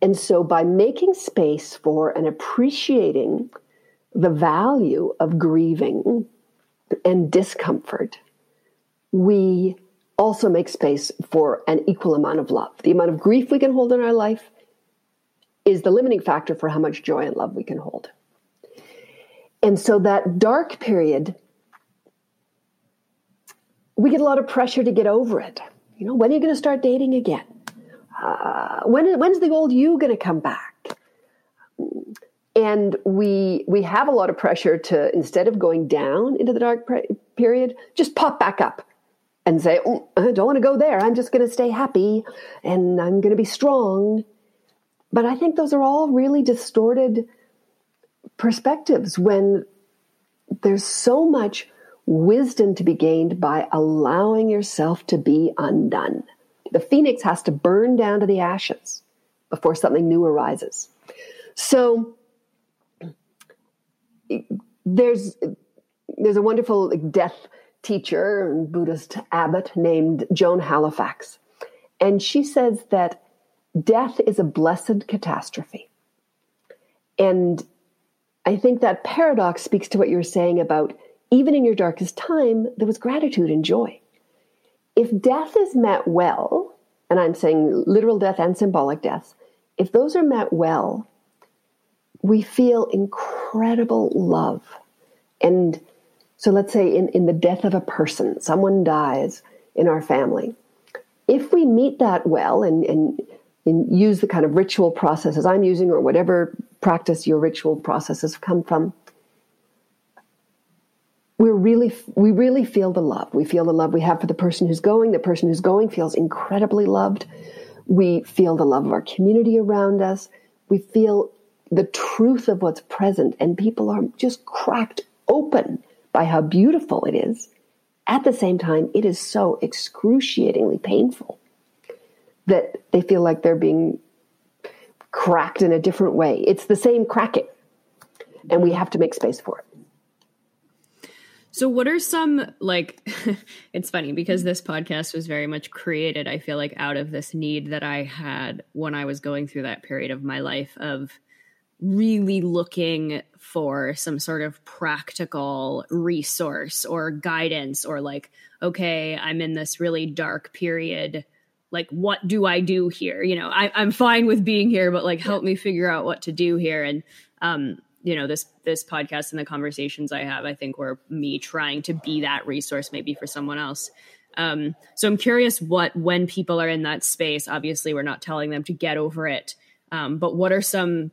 And so, by making space for and appreciating the value of grieving and discomfort, we also make space for an equal amount of love. The amount of grief we can hold in our life is the limiting factor for how much joy and love we can hold. And so that dark period, we get a lot of pressure to get over it. You know, when are you going to start dating again? Uh, when, when's the old you going to come back? And we we have a lot of pressure to instead of going down into the dark pre- period just pop back up and say oh, i don't want to go there. I'm just going to stay happy and i'm going to be strong. But i think those are all really distorted perspectives when there's so much wisdom to be gained by allowing yourself to be undone. The phoenix has to burn down to the ashes before something new arises. So there's there's a wonderful death teacher and Buddhist abbot named Joan Halifax, and she says that death is a blessed catastrophe. And I think that paradox speaks to what you're saying about even in your darkest time, there was gratitude and joy. If death is met well, and I'm saying literal death and symbolic death, if those are met well, we feel incredible love. And so let's say in, in the death of a person, someone dies in our family. If we meet that well and, and, and use the kind of ritual processes I'm using or whatever practice your ritual processes come from, we're really we really feel the love. We feel the love we have for the person who's going. The person who's going feels incredibly loved. We feel the love of our community around us. We feel the truth of what's present, and people are just cracked open by how beautiful it is. At the same time, it is so excruciatingly painful that they feel like they're being cracked in a different way. It's the same cracking, and we have to make space for it. So, what are some like? it's funny because this podcast was very much created, I feel like, out of this need that I had when I was going through that period of my life of really looking for some sort of practical resource or guidance or like, okay, I'm in this really dark period. Like, what do I do here? You know, I, I'm fine with being here, but like, help me figure out what to do here. And, um, you know this this podcast and the conversations i have i think were me trying to be that resource maybe for someone else um, so i'm curious what when people are in that space obviously we're not telling them to get over it um, but what are some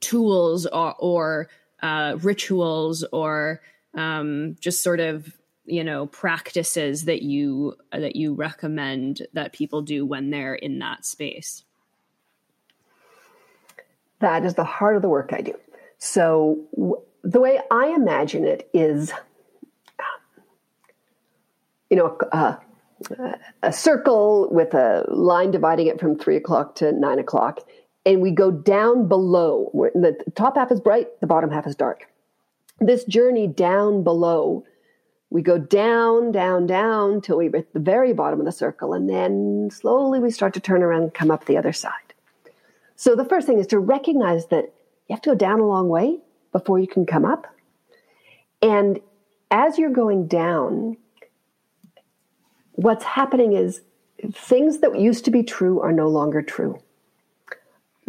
tools or, or uh, rituals or um, just sort of you know practices that you that you recommend that people do when they're in that space? That is the heart of the work i do. So w- the way I imagine it is, you know, uh, a circle with a line dividing it from three o'clock to nine o'clock, and we go down below. The top half is bright, the bottom half is dark. This journey down below, we go down, down, down till we reach the very bottom of the circle, and then slowly we start to turn around and come up the other side. So the first thing is to recognize that you have to go down a long way before you can come up. And as you're going down, what's happening is things that used to be true are no longer true.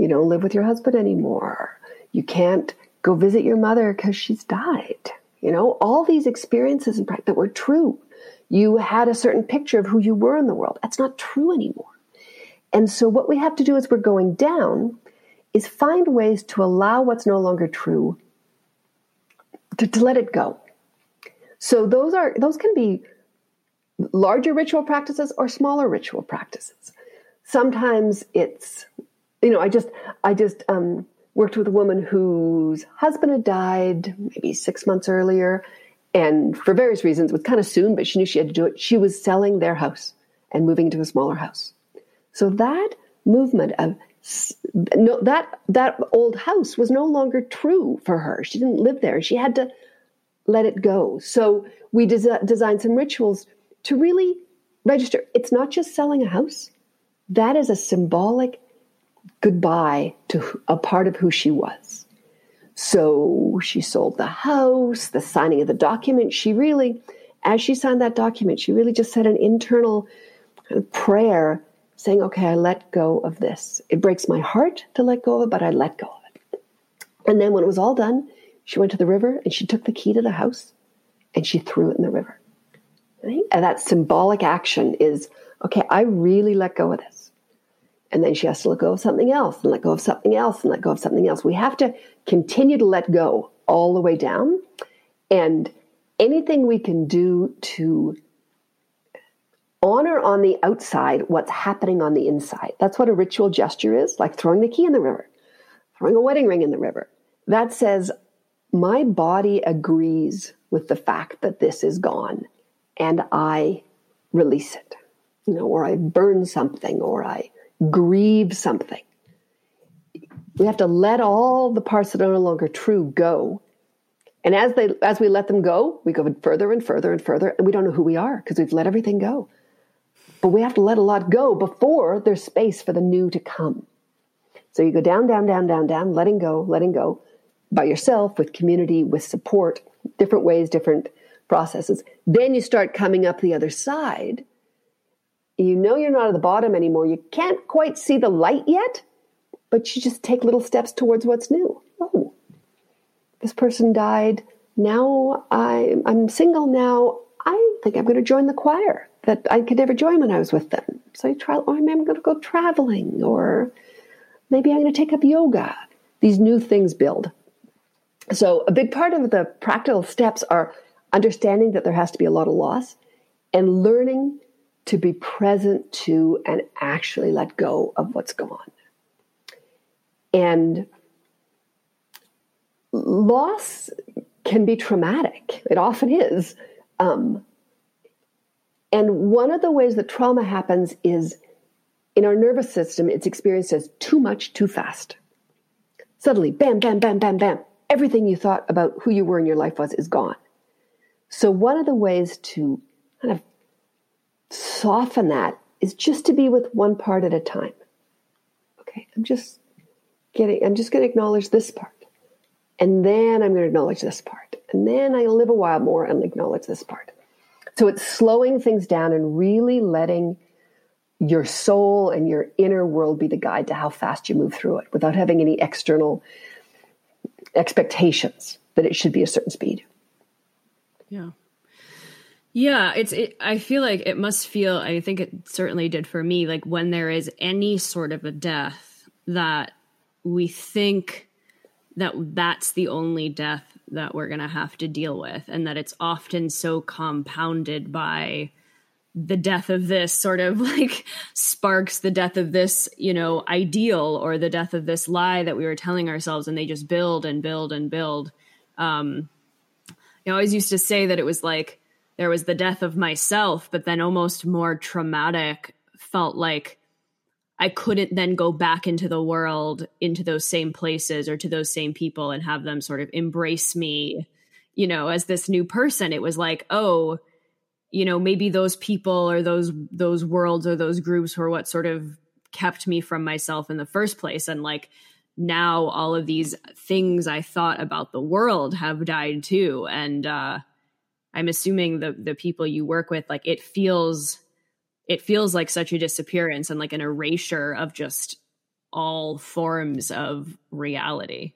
You don't live with your husband anymore. You can't go visit your mother because she's died. You know, all these experiences that were true. You had a certain picture of who you were in the world. That's not true anymore. And so, what we have to do as we're going down is find ways to allow what's no longer true to, to let it go. So those are those can be larger ritual practices or smaller ritual practices. Sometimes it's you know I just I just um, worked with a woman whose husband had died maybe six months earlier, and for various reasons it was kind of soon, but she knew she had to do it. She was selling their house and moving into a smaller house. So that movement of no, that that old house was no longer true for her. She didn't live there. She had to let it go. So we des- designed some rituals to really register. It's not just selling a house. That is a symbolic goodbye to a part of who she was. So she sold the house, the signing of the document. She really, as she signed that document, she really just said an internal prayer saying, okay, I let go of this. It breaks my heart to let go of it, but I let go of it. And then when it was all done, she went to the river and she took the key to the house and she threw it in the river. Right? And that symbolic action is, okay, I really let go of this. And then she has to let go of something else and let go of something else and let go of something else. We have to continue to let go all the way down. And anything we can do to honor on the outside what's happening on the inside. That's what a ritual gesture is, like throwing the key in the river, throwing a wedding ring in the river. That says, my body agrees with the fact that this is gone and I release it, you know, or I burn something or I grieve something. We have to let all the parts that are no longer true go. And as they as we let them go, we go further and further and further, and we don't know who we are because we've let everything go. But we have to let a lot go before there's space for the new to come. So you go down, down, down, down, down, letting go, letting go by yourself, with community, with support, different ways, different processes. Then you start coming up the other side. You know you're not at the bottom anymore. You can't quite see the light yet, but you just take little steps towards what's new. Oh, this person died. Now I, I'm single now. I think I'm going to join the choir that I could never join when I was with them. So I try, or maybe I'm going to go traveling, or maybe I'm going to take up yoga. These new things build. So a big part of the practical steps are understanding that there has to be a lot of loss, and learning to be present to and actually let go of what's gone. And loss can be traumatic. It often is. Um, and one of the ways that trauma happens is in our nervous system, it's experienced as too much, too fast. Suddenly, bam, bam, bam, bam, bam, everything you thought about who you were in your life was is gone. So, one of the ways to kind of soften that is just to be with one part at a time. Okay, I'm just getting, I'm just going to acknowledge this part. And then I'm going to acknowledge this part. And then I live a while more and acknowledge this part. So it's slowing things down and really letting your soul and your inner world be the guide to how fast you move through it without having any external expectations that it should be a certain speed. Yeah. Yeah, it's it, I feel like it must feel I think it certainly did for me like when there is any sort of a death that we think that that's the only death that we're going to have to deal with and that it's often so compounded by the death of this sort of like sparks the death of this you know ideal or the death of this lie that we were telling ourselves and they just build and build and build. Um i always used to say that it was like there was the death of myself but then almost more traumatic felt like I couldn't then go back into the world, into those same places or to those same people and have them sort of embrace me, you know, as this new person. It was like, oh, you know, maybe those people or those those worlds or those groups were what sort of kept me from myself in the first place. And like now all of these things I thought about the world have died too. And uh I'm assuming the the people you work with, like it feels it feels like such a disappearance and like an erasure of just all forms of reality.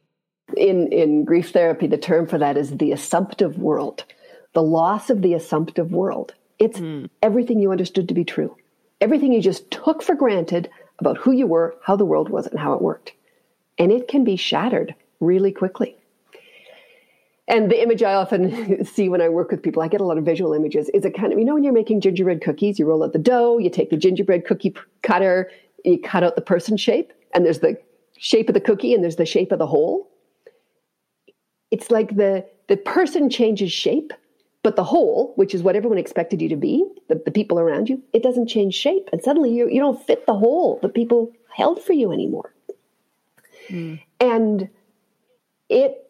In in grief therapy, the term for that is the assumptive world. The loss of the assumptive world. It's mm. everything you understood to be true. Everything you just took for granted about who you were, how the world was, and how it worked. And it can be shattered really quickly. And the image I often see when I work with people, I get a lot of visual images, is a kind of, you know, when you're making gingerbread cookies, you roll out the dough, you take the gingerbread cookie cutter, you cut out the person shape, and there's the shape of the cookie and there's the shape of the hole. It's like the, the person changes shape, but the whole, which is what everyone expected you to be, the, the people around you, it doesn't change shape. And suddenly you, you don't fit the hole that people held for you anymore. Mm. And it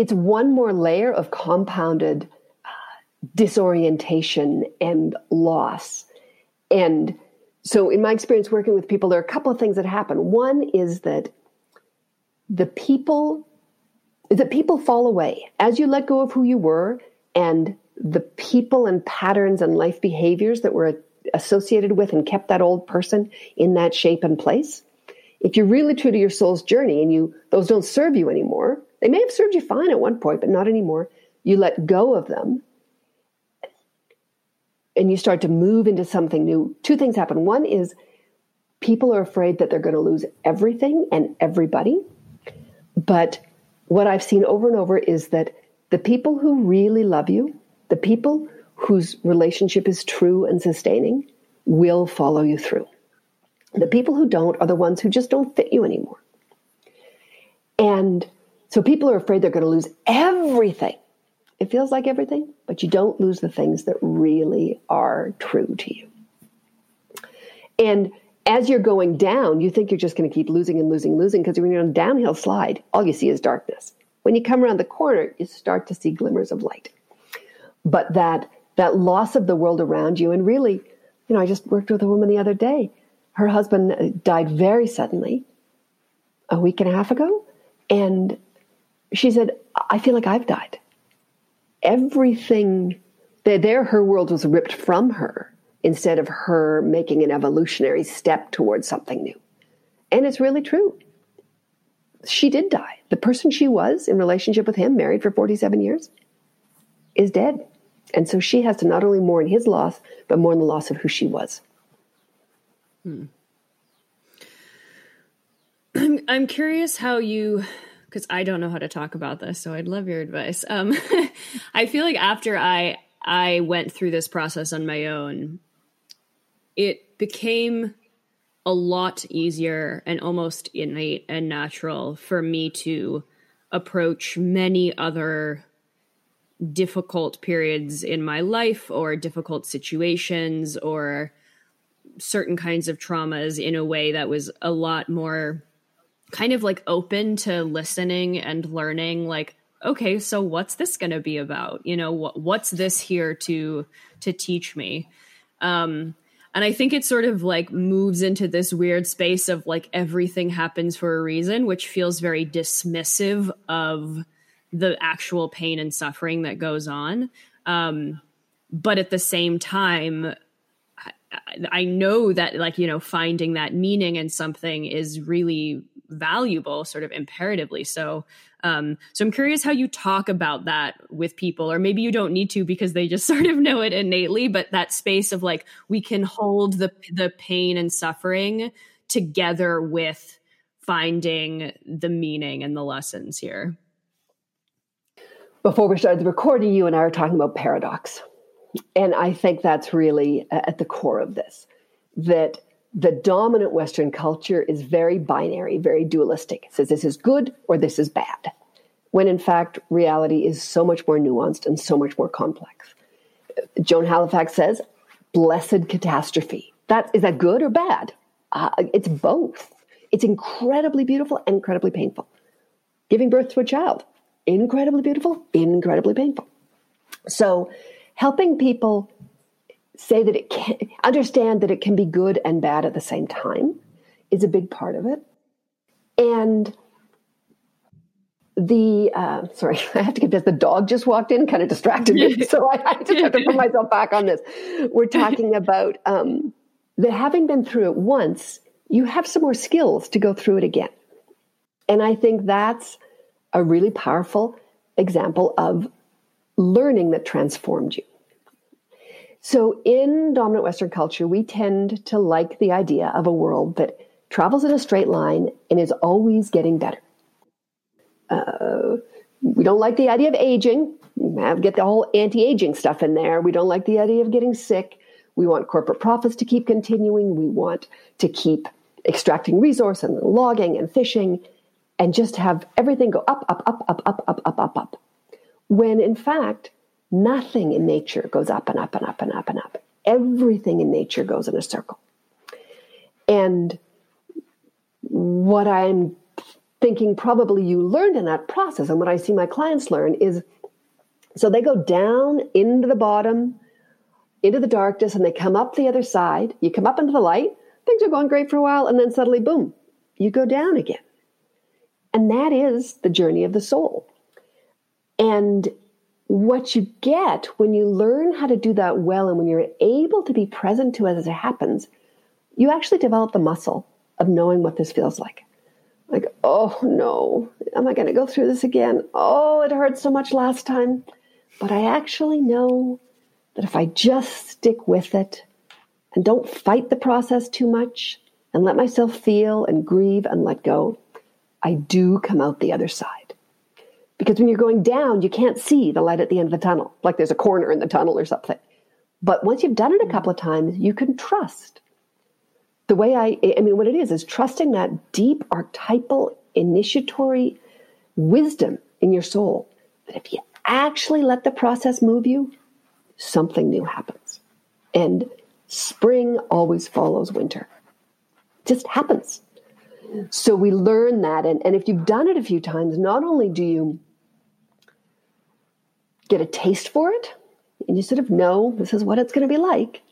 it's one more layer of compounded uh, disorientation and loss. And so, in my experience working with people, there are a couple of things that happen. One is that the people that people fall away as you let go of who you were and the people and patterns and life behaviors that were associated with and kept that old person in that shape and place if you're really true to your soul's journey and you those don't serve you anymore they may have served you fine at one point, but not anymore. You let go of them and you start to move into something new. Two things happen. One is people are afraid that they're going to lose everything and everybody. But what I've seen over and over is that the people who really love you, the people whose relationship is true and sustaining, will follow you through. The people who don't are the ones who just don't fit you anymore. And so people are afraid they're going to lose everything. It feels like everything, but you don't lose the things that really are true to you. And as you're going down, you think you're just going to keep losing and losing, losing, because when you're on a downhill slide, all you see is darkness. When you come around the corner, you start to see glimmers of light. But that that loss of the world around you, and really, you know, I just worked with a woman the other day. Her husband uh, died very suddenly a week and a half ago, and she said, I feel like I've died. Everything there, her world was ripped from her instead of her making an evolutionary step towards something new. And it's really true. She did die. The person she was in relationship with him, married for 47 years, is dead. And so she has to not only mourn his loss, but mourn the loss of who she was. Hmm. I'm, I'm curious how you because I don't know how to talk about this, so I'd love your advice. Um, I feel like after I I went through this process on my own, it became a lot easier and almost innate and natural for me to approach many other difficult periods in my life or difficult situations or certain kinds of traumas in a way that was a lot more kind of like open to listening and learning like okay so what's this going to be about? You know what, what's this here to to teach me? Um and i think it sort of like moves into this weird space of like everything happens for a reason which feels very dismissive of the actual pain and suffering that goes on. Um but at the same time I know that like you know finding that meaning in something is really valuable sort of imperatively. So um so i'm curious how you talk about that with people or maybe you don't need to because they just sort of know it innately but that space of like we can hold the the pain and suffering together with finding the meaning and the lessons here. Before we started the recording you and i were talking about paradox. And I think that's really at the core of this that the dominant Western culture is very binary, very dualistic. It says this is good or this is bad, when in fact, reality is so much more nuanced and so much more complex. Joan Halifax says, blessed catastrophe. That is that good or bad? Uh, it's both. It's incredibly beautiful and incredibly painful. Giving birth to a child, incredibly beautiful, incredibly painful. So helping people say that it can understand that it can be good and bad at the same time is a big part of it. And the uh, sorry i have to confess, the dog just walked in kind of distracted me. So I, I, just have to put myself back on this. We're talking about um, that having been through it once you have some more skills to go through it again. And i think that's a really powerful example of learning that transformed you so, in dominant Western culture, we tend to like the idea of a world that travels in a straight line and is always getting better. Uh, we don't like the idea of aging. Get the whole anti aging stuff in there. We don't like the idea of getting sick. We want corporate profits to keep continuing. We want to keep extracting resource and logging and fishing and just have everything go up, up, up, up, up, up, up, up, up. When in fact, Nothing in nature goes up and up and up and up and up. Everything in nature goes in a circle. And what I'm thinking probably you learned in that process, and what I see my clients learn is so they go down into the bottom, into the darkness, and they come up the other side. You come up into the light, things are going great for a while, and then suddenly, boom, you go down again. And that is the journey of the soul. And what you get when you learn how to do that well and when you're able to be present to it as it happens, you actually develop the muscle of knowing what this feels like. Like, oh no, am I going to go through this again? Oh, it hurt so much last time. But I actually know that if I just stick with it and don't fight the process too much and let myself feel and grieve and let go, I do come out the other side. Because when you're going down, you can't see the light at the end of the tunnel, like there's a corner in the tunnel or something. But once you've done it a hmm. couple of times, you can trust. The way I, I mean, what it is, is trusting that deep archetypal initiatory wisdom in your soul that if you actually let the process move you, something new happens. And spring always follows winter. It just happens. So we learn that. And, and if you've done it a few times, not only do you get a taste for it and you sort of know this is what it's going to be like.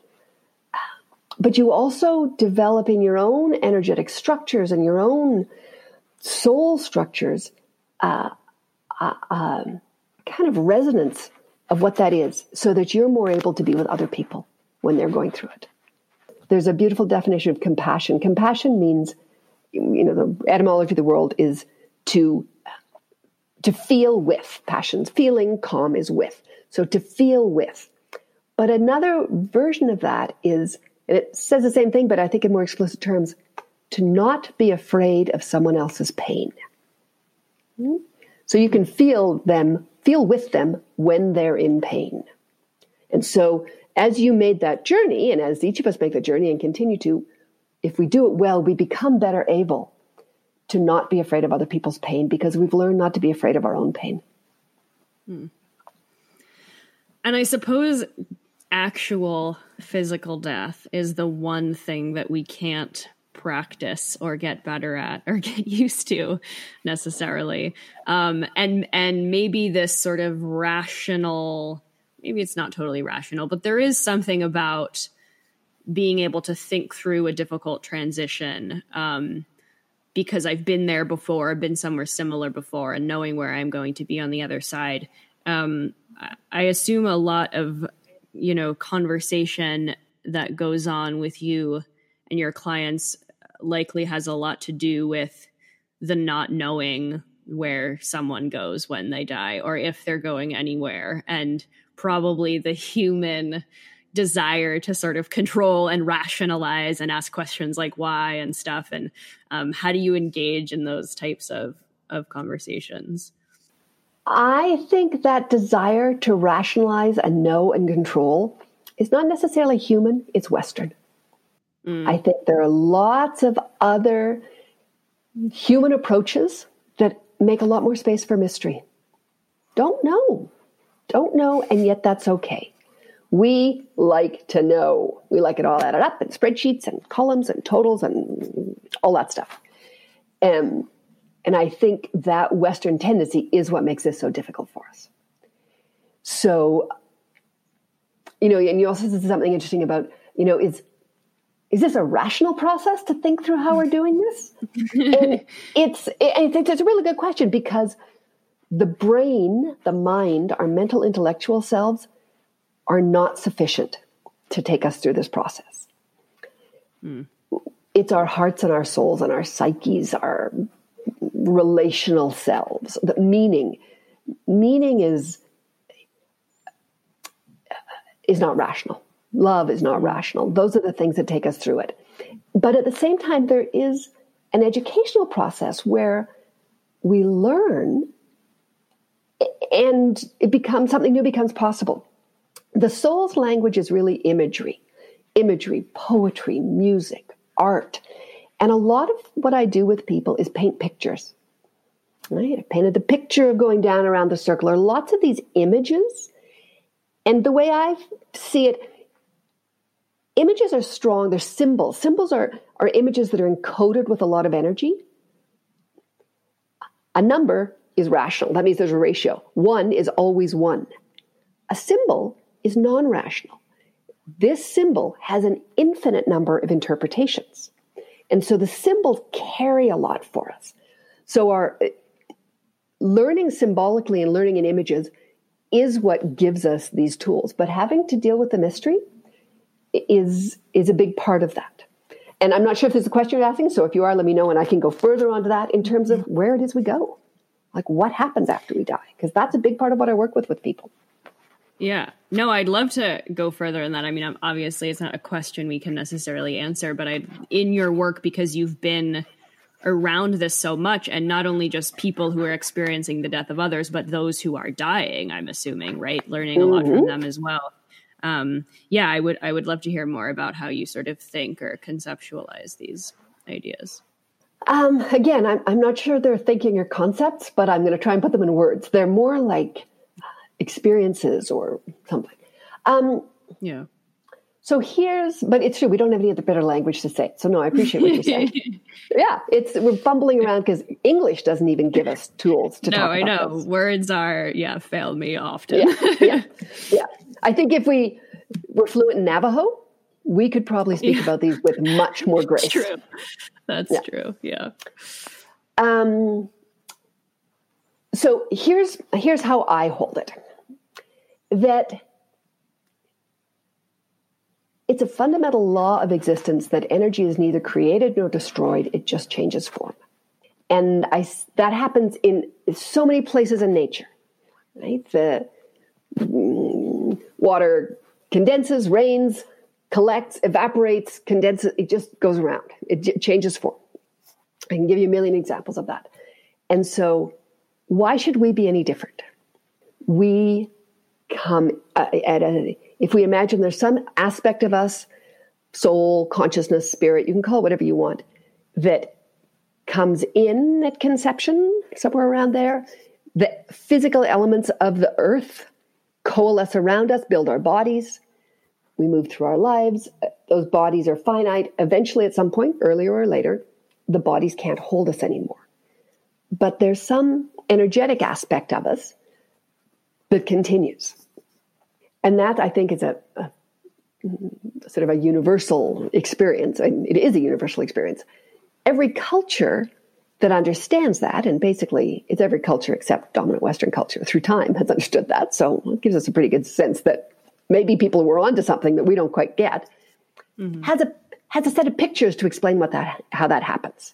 But you also develop in your own energetic structures and your own soul structures uh, uh, uh, kind of resonance of what that is so that you're more able to be with other people when they're going through it. There's a beautiful definition of compassion. Compassion means, you know, the etymology of the world is to to feel with passions. Feeling calm is with. So to feel with. But another version of that is, and it says the same thing, but I think in more explicit terms, to not be afraid of someone else's pain. Hmm? So you can feel them, feel with them when they're in pain. And so as you made that journey, and as each of us make the journey and continue to, if we do it well, we become better able to not be afraid of other people's pain because we've learned not to be afraid of our own pain. Hmm. And I suppose actual physical death is the one thing that we can't practice or get better at or get used to necessarily um, and and maybe this sort of rational maybe it's not totally rational but there is something about being able to think through a difficult transition um, because I've been there before, been somewhere similar before, and knowing where I'm going to be on the other side. Um, I assume a lot of you know conversation that goes on with you and your clients likely has a lot to do with the not knowing where someone goes when they die or if they're going anywhere and probably the human desire to sort of control and rationalize and ask questions like why and stuff and um, how do you engage in those types of of conversations i think that desire to rationalize and know and control is not necessarily human it's western Mm. I think there are lots of other human approaches that make a lot more space for mystery. Don't know. Don't know, and yet that's okay. We like to know. We like it all added up in spreadsheets and columns and totals and all that stuff. Um, and I think that Western tendency is what makes this so difficult for us. So, you know, and you also said something interesting about, you know, is is this a rational process to think through how we're doing this? and it's, it, it's a really good question because the brain, the mind, our mental intellectual selves are not sufficient to take us through this process. Mm. It's our hearts and our souls and our psyches, our relational selves. The meaning, meaning is is not rational. Love is not rational. Those are the things that take us through it. But at the same time, there is an educational process where we learn and it becomes something new becomes possible. The soul's language is really imagery, imagery, poetry, music, art. And a lot of what I do with people is paint pictures. Right? I painted the picture of going down around the circle. or lots of these images. And the way I see it, images are strong, they're symbols. Symbols are, are images that are encoded with a lot of energy. A number is rational. That means there's a ratio. One is always one. A symbol is non rational. This symbol has an infinite number of interpretations. And so the symbols carry a lot for us. So our uh, learning symbolically and learning in images is what gives us these tools. But having to deal with the mystery, is is a big part of that. And I'm not sure if there's a question you're asking, so if you are, let me know, and I can go further onto that in terms of where it is we go, like what happens after we die, because that's a big part of what I work with with people. Yeah, no, I'd love to go further in that. I mean, obviously, it's not a question we can necessarily answer, but I, in your work, because you've been around this so much, and not only just people who are experiencing the death of others, but those who are dying. I'm assuming, right? Learning a lot mm-hmm. from them as well um, yeah, I would I would love to hear more about how you sort of think or conceptualize these ideas. Um, again, I'm, I'm not sure they're thinking or concepts, but I'm going to try and put them in words. They're more like experiences or something. Um, yeah. So here's, but it's true. We don't have any other better language to say. So no, I appreciate what you're saying. yeah, it's we're fumbling around because English doesn't even give us tools to no, talk. No, I know this. words are yeah fail me often. yeah, yeah, yeah. I think if we were fluent in Navajo, we could probably speak yeah. about these with much more grace. That's true. That's yeah. true. Yeah. Um, so here's here's how I hold it. That it's a fundamental law of existence that energy is neither created nor destroyed; it just changes form. And I that happens in so many places in nature. Right? The mm, water condenses, rains, collects, evaporates, condenses, it just goes around. It changes form. I can give you a million examples of that. And so why should we be any different? We come uh, at a, if we imagine there's some aspect of us, soul, consciousness, spirit, you can call it whatever you want, that comes in at conception, somewhere around there. The physical elements of the earth coalesce around us, build our bodies. We move through our lives. Those bodies are finite. Eventually, at some point, earlier or later, the bodies can't hold us anymore. But there's some energetic aspect of us that continues. And that, I think, is a, a sort of a universal experience. It is a universal experience. Every culture that understands that, and basically it's every culture except dominant Western culture through time has understood that. So it gives us a pretty good sense that maybe people were onto something that we don't quite get. Mm-hmm. Has a has a set of pictures to explain what that how that happens.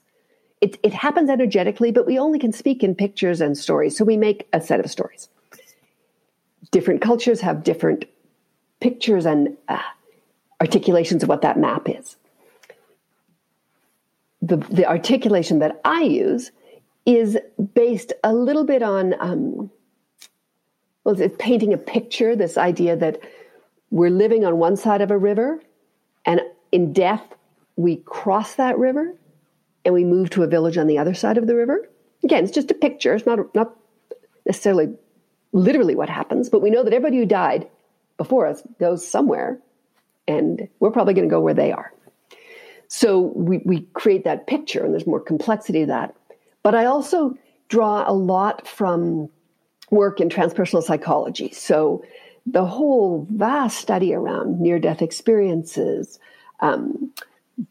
It, it happens energetically, but we only can speak in pictures and stories. So we make a set of stories. Different cultures have different pictures and uh, articulations of what that map is. The, the articulation that I use is based a little bit on, um, well, it's painting a picture, this idea that we're living on one side of a river, and in death, we cross that river and we move to a village on the other side of the river. Again, it's just a picture. It's not, not necessarily literally what happens, but we know that everybody who died before us goes somewhere, and we're probably going to go where they are. So we, we create that picture, and there's more complexity to that. But I also draw a lot from work in transpersonal psychology. So the whole vast study around near death experiences, um,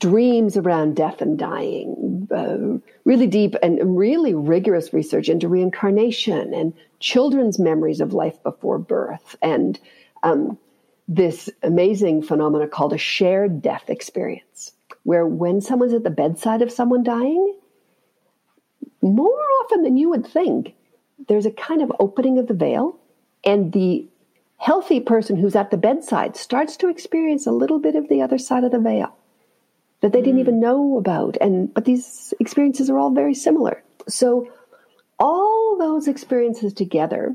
dreams around death and dying, uh, really deep and really rigorous research into reincarnation and children's memories of life before birth, and um, this amazing phenomena called a shared death experience, where when someone's at the bedside of someone dying, more often than you would think, there's a kind of opening of the veil, and the healthy person who's at the bedside starts to experience a little bit of the other side of the veil that they didn't even know about. And but these experiences are all very similar. So all those experiences together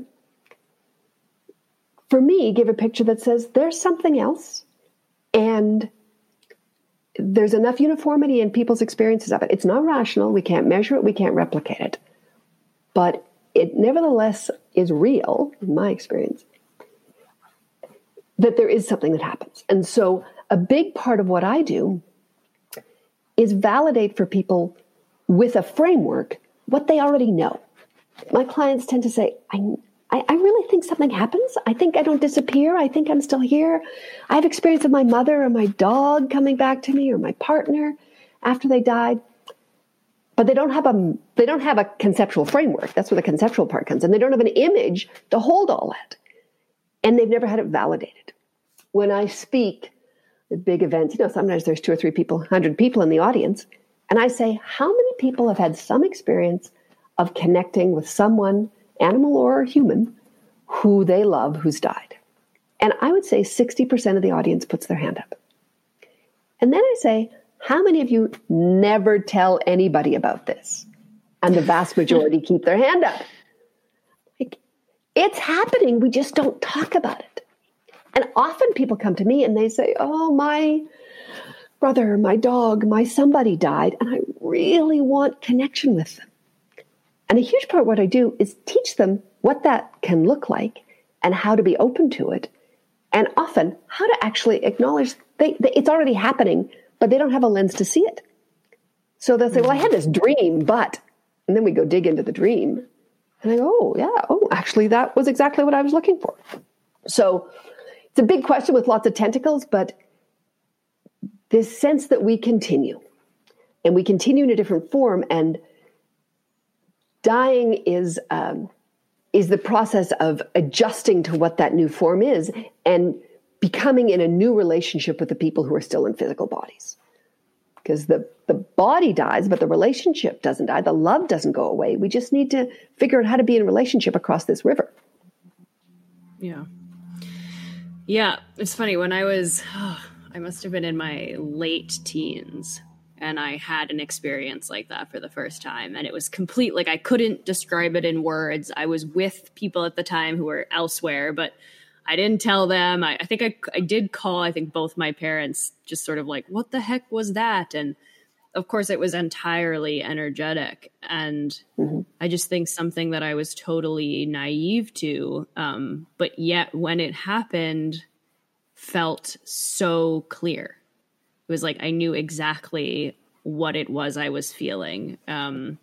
for me give a picture that says there's something else and there's enough uniformity in people's experiences of it. It's not rational, we can't measure it, we can't replicate it. But it nevertheless is real, in my experience, that there is something that happens. And so a big part of what I do is validate for people with a framework what they already know. My clients tend to say, I, I, I, really think something happens. I think I don't disappear. I think I'm still here. I have experience of my mother or my dog coming back to me or my partner after they died. But they don't have a they don't have a conceptual framework. That's where the conceptual part comes in. They don't have an image to hold all that. And they've never had it validated. When I speak at big events, you know, sometimes there's two or three people, 100 people in the audience. And I say, how many people have had some experience of connecting with someone, animal or human, who they love who's died? And I would say 60% of the audience puts their hand up. And then I say, how many of you never tell anybody about this? And the vast majority keep their hand up. Like, it's happening. We just don't talk about it. And often people come to me and they say, Oh, my brother, my dog, my somebody died, and I really want connection with them. And a huge part of what I do is teach them what that can look like and how to be open to it. And often how to actually acknowledge they, they, it's already happening, but they don't have a lens to see it. So they'll say, Well, I had this dream, but, and then we go dig into the dream. And I go, Oh, yeah, oh, actually, that was exactly what I was looking for. So it's a big question with lots of tentacles, but this sense that we continue and we continue in a different form and dying is um, is the process of adjusting to what that new form is and becoming in a new relationship with the people who are still in physical bodies. Because the the body dies but the relationship doesn't die. The love doesn't go away. We just need to figure out how to be in relationship across this river. Yeah. Yeah, it's funny. When I was, oh, I must have been in my late teens, and I had an experience like that for the first time. And it was complete, like I couldn't describe it in words. I was with people at the time who were elsewhere, but I didn't tell them. I, I think I, I did call, I think both my parents just sort of like, what the heck was that? And of course, it was entirely energetic. And mm-hmm. I just think something that I was totally naive to. Um, but yet, when it happened, felt so clear. It was like I knew exactly what it was I was feeling. Um,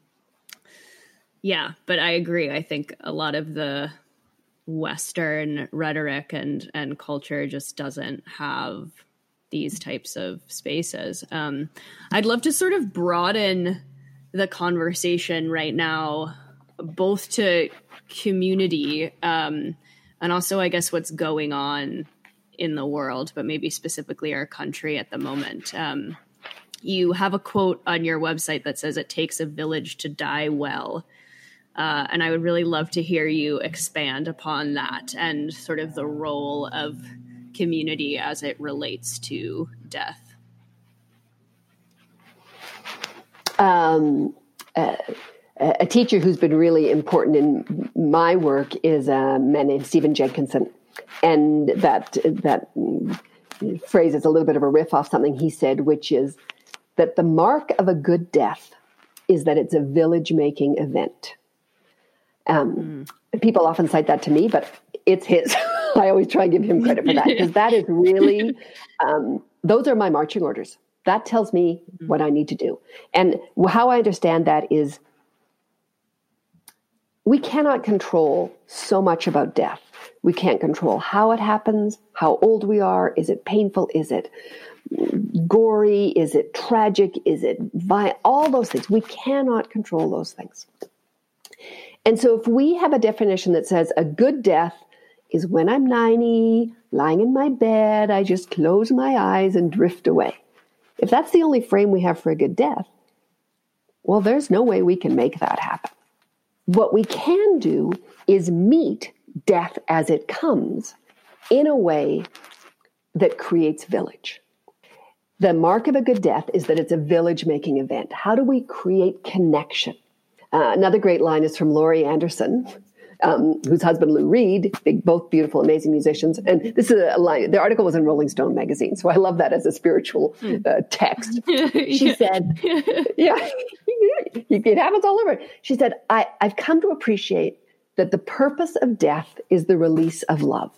yeah, but I agree. I think a lot of the Western rhetoric and and culture just doesn't have these types of spaces. Um, I'd love to sort of broaden the conversation right now, both to community um, and also, I guess, what's going on in the world, but maybe specifically our country at the moment. Um, you have a quote on your website that says, It takes a village to die well. Uh, and I would really love to hear you expand upon that and sort of the role of community as it relates to death? Um, uh, a teacher who's been really important in my work is a man named Stephen Jenkinson, and that that phrase is a little bit of a riff off something he said, which is that the mark of a good death is that it's a village making event. Um, mm. People often cite that to me, but it's his. I always try and give him credit for that because that is really, um, those are my marching orders. That tells me mm-hmm. what I need to do. And how I understand that is we cannot control so much about death. We can't control how it happens, how old we are. Is it painful? Is it gory? Is it tragic? Is it violent? All those things. We cannot control those things. And so if we have a definition that says a good death is when I'm 90, lying in my bed, I just close my eyes and drift away. If that's the only frame we have for a good death, well, there's no way we can make that happen. What we can do is meet death as it comes in a way that creates village. The mark of a good death is that it's a village making event. How do we create connection? Uh, another great line is from Laurie Anderson, um, whose husband Lou Reed, big, both beautiful, amazing musicians. And this is a line. The article was in Rolling Stone magazine, so I love that as a spiritual hmm. uh, text. She said, "Yeah, it happens all over." She said, I, "I've come to appreciate that the purpose of death is the release of love."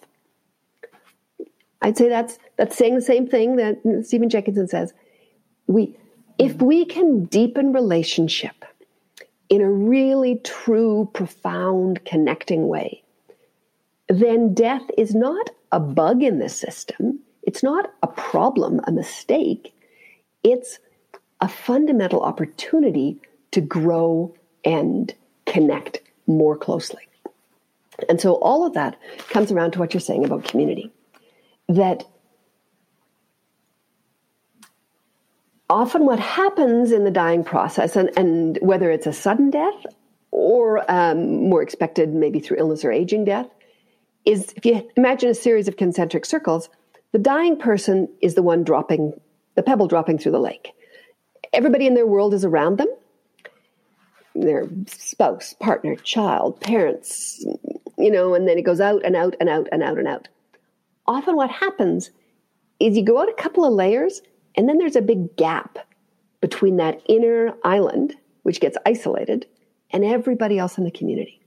I'd say that's that's saying the same thing that Stephen Jenkinson says. We, if we can deepen relationship in a really true, profound, connecting way, then death is not a bug in the system. It's not a problem, a mistake. It's a fundamental opportunity to grow and connect more closely. And so all of that comes around to what you're saying about community. That often what happens in the dying process, and, and whether it's a sudden death or um, more expected, maybe through illness or aging death, is if you imagine a series of concentric circles, the dying person is the one dropping the pebble dropping through the lake. Everybody in their world is around them their spouse, partner, child, parents, you know, and then it goes out and out and out and out and out. Often what happens is you go out a couple of layers and then there's a big gap between that inner island, which gets isolated, and everybody else in the community.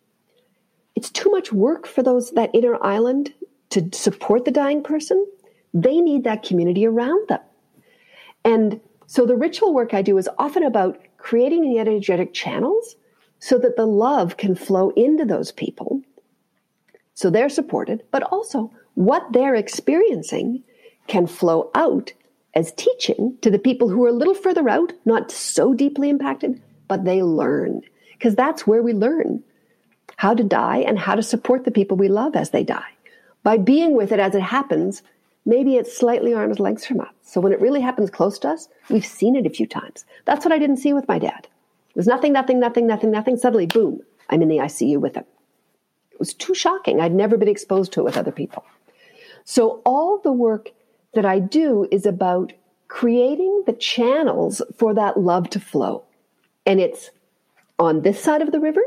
It's too much work for those that inner island to support the dying person. They need that community around them. And so the ritual work I do is often about creating the energetic channels so that the love can flow into those people. So they're supported, but also what they're experiencing can flow out as teaching to the people who are a little further out, not so deeply impacted, but they learn. Because that's where we learn how to die and how to support the people we love as they die. By being with it as it happens, maybe it's slightly arm's length from us. So when it really happens close to us, we've seen it a few times. That's what I didn't see with my dad. It was nothing, nothing, nothing, nothing, nothing. Suddenly, boom, I'm in the ICU with him. Was too shocking. I'd never been exposed to it with other people. So all the work that I do is about creating the channels for that love to flow. And it's on this side of the river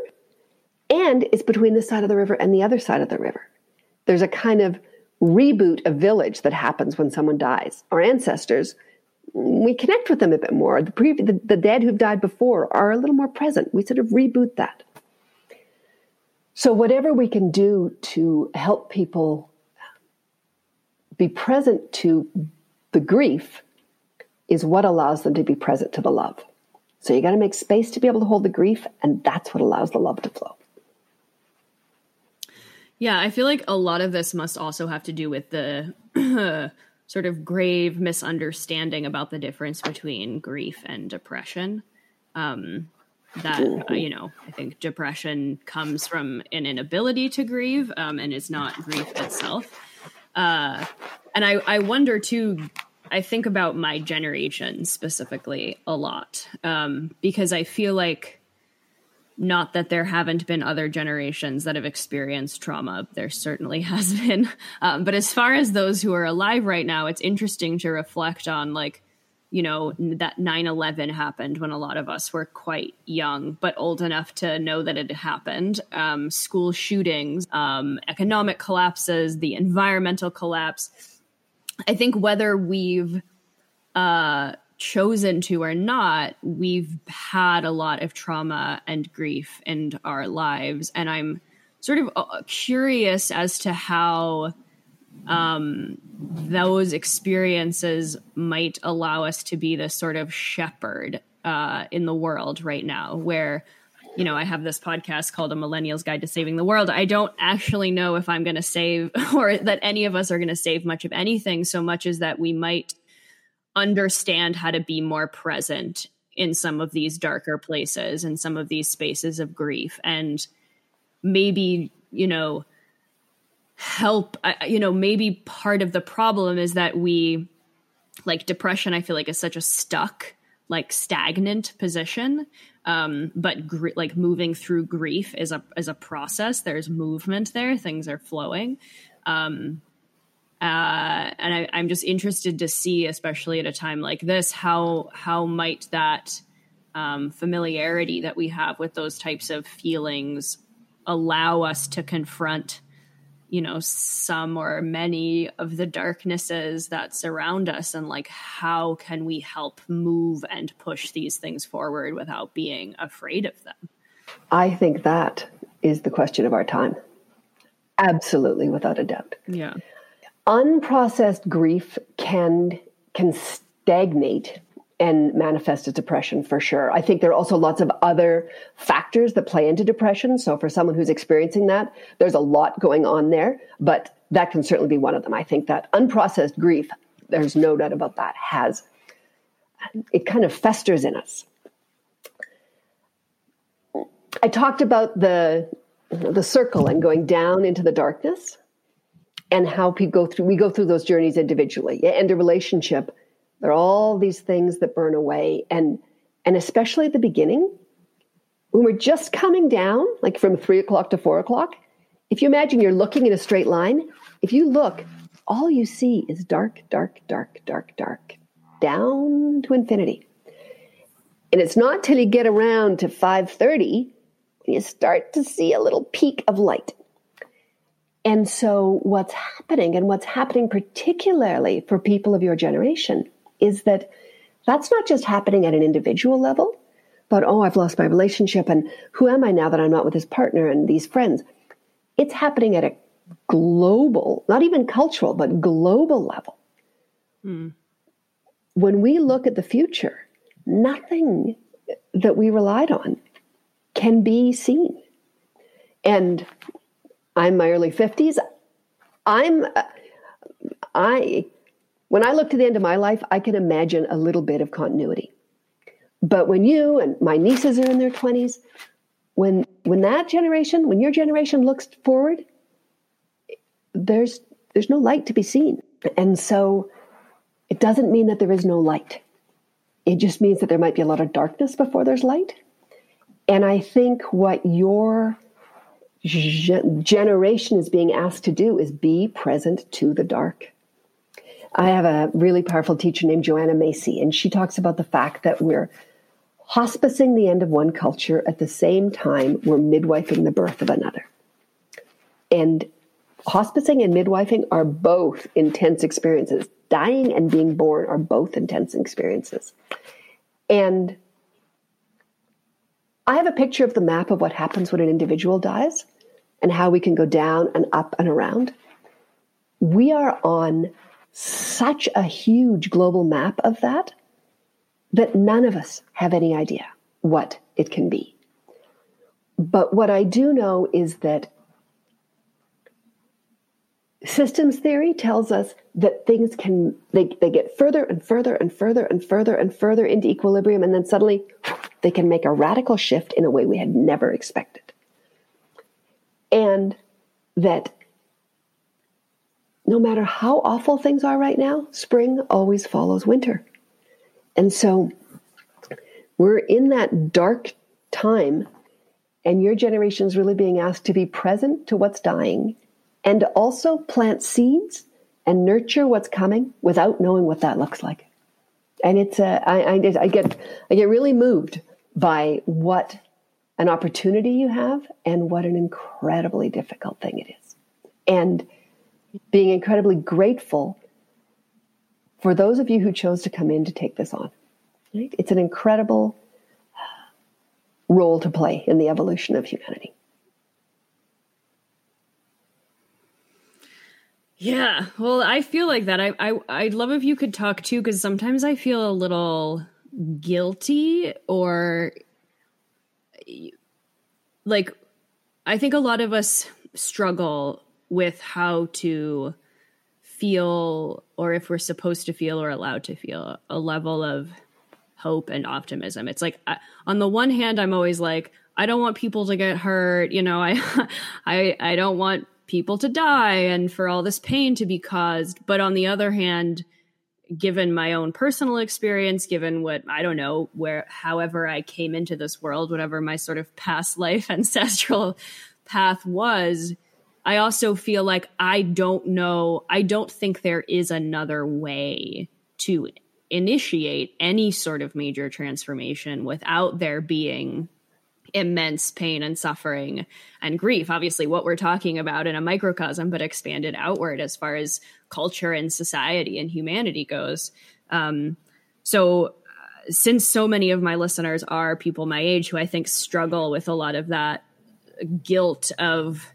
and it's between this side of the river and the other side of the river. There's a kind of reboot of village that happens when someone dies. Our ancestors, we connect with them a bit more. The, pre- the, the dead who've died before are a little more present. We sort of reboot that. So, whatever we can do to help people be present to the grief is what allows them to be present to the love. So, you got to make space to be able to hold the grief, and that's what allows the love to flow. Yeah, I feel like a lot of this must also have to do with the sort of grave misunderstanding about the difference between grief and depression. Um, that uh, you know, I think depression comes from an inability to grieve, um, and is not grief itself. Uh, and I, I wonder too. I think about my generation specifically a lot um, because I feel like not that there haven't been other generations that have experienced trauma. There certainly has been. Um, but as far as those who are alive right now, it's interesting to reflect on, like, you know, that 9 11 happened when a lot of us were quite young, but old enough to know that it happened. Um, school shootings, um, economic collapses, the environmental collapse. I think whether we've uh, chosen to or not, we've had a lot of trauma and grief in our lives. And I'm sort of uh, curious as to how um, those experiences might allow us to be this sort of shepherd uh, in the world right now, where you know, I have this podcast called A Millennial's Guide to Saving the World. I don't actually know if I'm going to save or that any of us are going to save much of anything so much as that we might understand how to be more present in some of these darker places and some of these spaces of grief and maybe you know help you know maybe part of the problem is that we like depression i feel like is such a stuck like stagnant position. Um but gr- like moving through grief is a is a process. There's movement there. Things are flowing. Um uh, and I, I'm just interested to see, especially at a time like this, how how might that um, familiarity that we have with those types of feelings allow us to confront, you know, some or many of the darknesses that surround us, and like how can we help move and push these things forward without being afraid of them? I think that is the question of our time. Absolutely, without a doubt. Yeah unprocessed grief can can stagnate and manifest depression for sure. I think there are also lots of other factors that play into depression. So for someone who's experiencing that, there's a lot going on there, but that can certainly be one of them. I think that unprocessed grief, there's no doubt about that, has it kind of festers in us. I talked about the the circle and going down into the darkness and how people go through we go through those journeys individually and a relationship there are all these things that burn away. And and especially at the beginning when we're just coming down like from three o'clock to four o'clock if you imagine you're looking in a straight line if you look all you see is dark dark dark dark dark down to infinity. And it's not till you get around to 5.30 you start to see a little peak of light. And so, what's happening, and what's happening particularly for people of your generation, is that that's not just happening at an individual level, but oh, I've lost my relationship, and who am I now that I'm not with this partner and these friends? It's happening at a global, not even cultural, but global level. Hmm. When we look at the future, nothing that we relied on can be seen. And I'm my early 50s. I'm I when I look to the end of my life, I can imagine a little bit of continuity. But when you and my nieces are in their 20s, when when that generation, when your generation looks forward, there's there's no light to be seen. And so it doesn't mean that there is no light. It just means that there might be a lot of darkness before there's light. And I think what your generation is being asked to do is be present to the dark. I have a really powerful teacher named Joanna Macy, and she talks about the fact that we're hospicing the end of one culture at the same time we're midwifing the birth of another. And hospicing and midwifing are both intense experiences. Dying and being born are both intense experiences. And I have a picture of the map of what happens when an individual dies and how we can go down and up and around. We are on such a huge global map of that that none of us have any idea what it can be. But what I do know is that systems theory tells us that things can they, they get further and further and further and further and further into equilibrium and then suddenly they can make a radical shift in a way we had never expected and that no matter how awful things are right now spring always follows winter and so we're in that dark time and your generation is really being asked to be present to what's dying and also plant seeds and nurture what's coming without knowing what that looks like. And it's a, I, I, I get I get really moved by what an opportunity you have and what an incredibly difficult thing it is. And being incredibly grateful for those of you who chose to come in to take this on. Right? It's an incredible uh, role to play in the evolution of humanity. Yeah, well, I feel like that. I I I'd love if you could talk too, because sometimes I feel a little guilty or like I think a lot of us struggle with how to feel or if we're supposed to feel or allowed to feel a level of hope and optimism. It's like I, on the one hand I'm always like I don't want people to get hurt, you know, I I I don't want people to die and for all this pain to be caused. But on the other hand, given my own personal experience, given what I don't know, where however I came into this world, whatever my sort of past life ancestral path was, I also feel like I don't know, I don't think there is another way to initiate any sort of major transformation without there being immense pain and suffering and grief. Obviously, what we're talking about in a microcosm, but expanded outward as far as culture and society and humanity goes. Um, so, uh, since so many of my listeners are people my age who I think struggle with a lot of that guilt of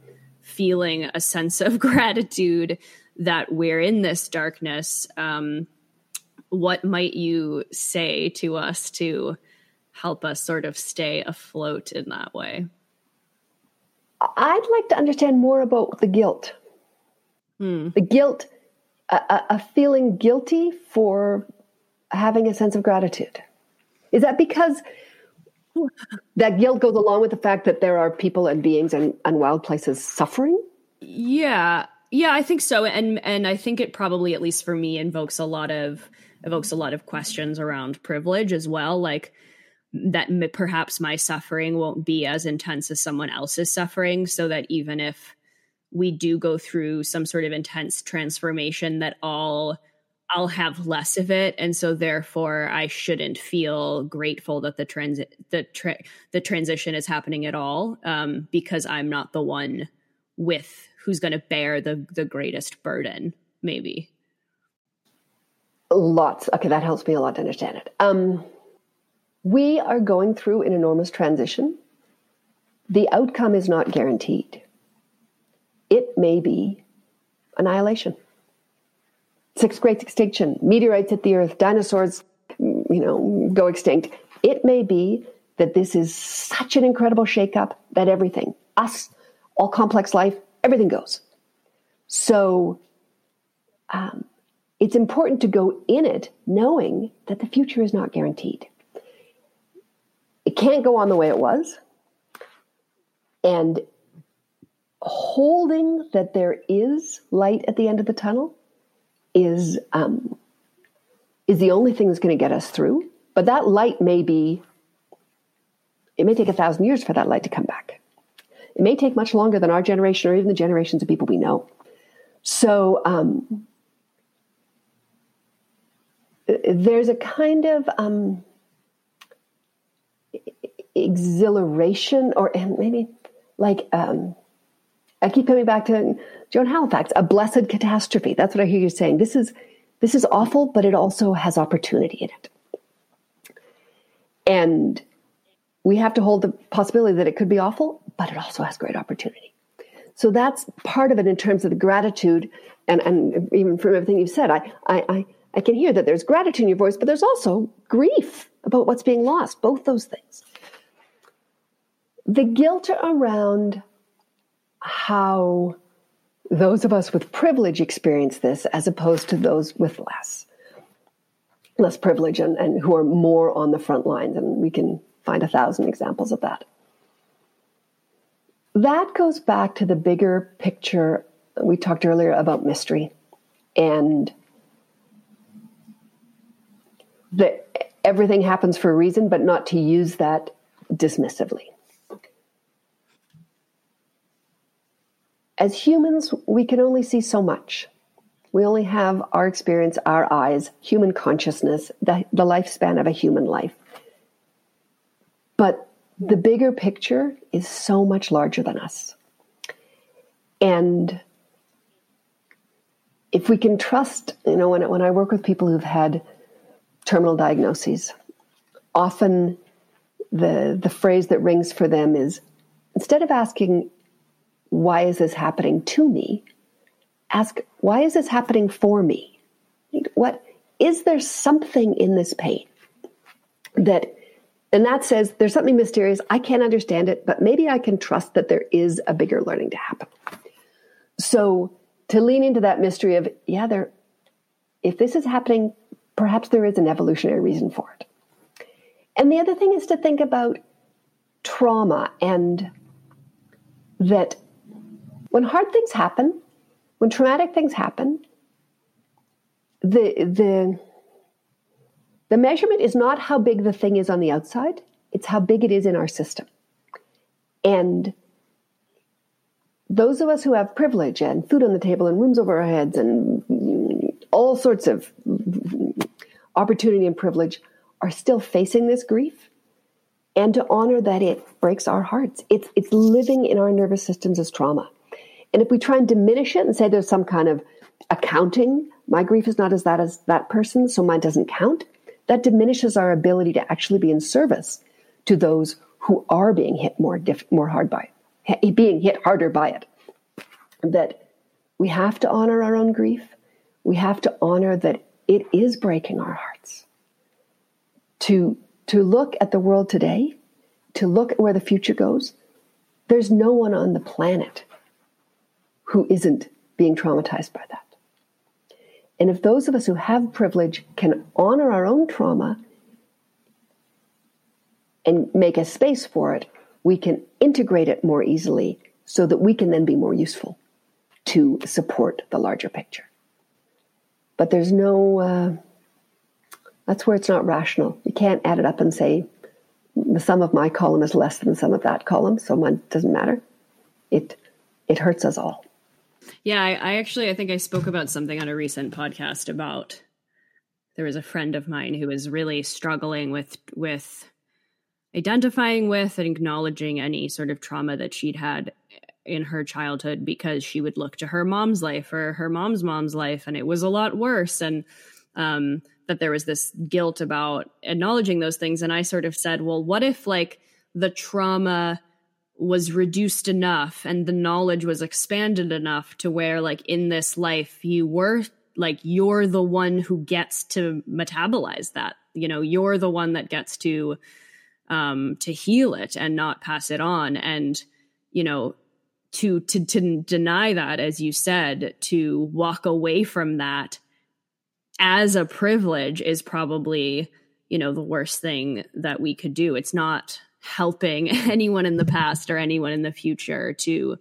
feeling a sense of gratitude that we're in this darkness, um, what might you say to us to help us sort of stay afloat in that way. I'd like to understand more about the guilt. Hmm. The guilt, a, a, feeling guilty for having a sense of gratitude. Is that because that guilt goes along with the fact that there are people and beings and, and wild places suffering? Yeah, yeah, I think so, and and I think it probably, at least for me, invokes a lot of evokes a lot of questions around privilege as well. Like, that perhaps my suffering won't be as intense as someone else's suffering so that even if we do go through some sort of intense transformation that all I'll have less of it and so therefore I shouldn't feel grateful that the transit the tra- the transition is happening at all um, because I'm not the one with who's going to bear the the greatest burden maybe lots okay that helps me a lot to understand it um we are going through an enormous transition. The outcome is not guaranteed. It may be annihilation. Sixth great extinction, meteorites hit the earth, dinosaurs, you know, go extinct. It may be that this is such an incredible shakeup that everything, us, all complex life, everything goes. So um, it's important to go in it knowing that the future is not guaranteed. It can't go on the way it was. And holding that there is light at the end of the tunnel is um, is the only thing that's going to get us through. But that light may be. It may take a thousand years for that light to come back. It may take much longer than our generation or even the generations of people we know. So um, there's a kind of um, exhilaration, or maybe like um, I keep coming back to Joan Halifax, a blessed catastrophe. That's what I hear you saying. This is this is awful, but it also has opportunity in it. And we have to hold the possibility that it could be awful, but it also has great opportunity. So that's part of it in terms of the gratitude, and, and even from everything you've said, I, I, I, I can hear that there's gratitude in your voice, but there's also grief about what's being lost, both those things. The guilt around how those of us with privilege experience this as opposed to those with less less privilege and, and who are more on the front lines. And we can find a thousand examples of that. That goes back to the bigger picture we talked earlier about mystery and that everything happens for a reason but not to use that dismissively as humans, we can only see so much. We only have our experience, our eyes, human consciousness, the, the lifespan of a human life. But the bigger picture is so much larger than us. And if we can trust, you know, when, when I work with people who've had terminal diagnoses, often the, the phrase that rings for them is instead of asking, why is this happening to me? Ask, why is this happening for me? What is there something in this pain that, and that says there's something mysterious. I can't understand it, but maybe I can trust that there is a bigger learning to happen. So to lean into that mystery of, yeah, there, if this is happening, perhaps there is an evolutionary reason for it. And the other thing is to think about trauma and that when hard things happen, when traumatic things happen, the the the measurement is not how big the thing is on the outside, it's how big it is in our system. And those of us who have privilege and food on the table and rooms over our heads and all sorts of opportunity and privilege are still facing this grief and to honor that it breaks our hearts. It's, it's living in our nervous systems as trauma. And if we try and diminish it and say there's some kind of accounting, my grief is not as that as that person, so mine doesn't count, that diminishes our ability to actually be in service to those who are being hit more diff- more hard by it, being hit harder by it. That we have to honor our own grief. We have to honor that it is breaking our hearts. To to look at the world today, to look at where the future goes, there's no one on the planet who isn't being traumatized by that. And if those of us who have privilege can honor our own trauma and make a space for it, we can integrate it more easily so that we can then be more useful to support the larger picture. But there's no, uh, that's where it's not rational. You can't add it up and say, the sum of my column is less than the sum of that column, so it doesn't matter. It, it hurts us all. Yeah, I, I actually I think I spoke about something on a recent podcast about there was a friend of mine who was really struggling with with identifying with and acknowledging any sort of trauma that she'd had in her childhood because she would look to her mom's life or her mom's mom's life and it was a lot worse and um, that there was this guilt about acknowledging those things. And i sort of said well what if like the trauma was reduced enough and the knowledge was expanded enough to where like in this life you were like you're the one who gets to metabolize that. You know you're the one that gets to um to heal it and not pass it on. And you know to to to deny that as you said to walk away from that as a privilege is probably you know the worst thing that we could do. It's not helping anyone in the past or anyone in the future to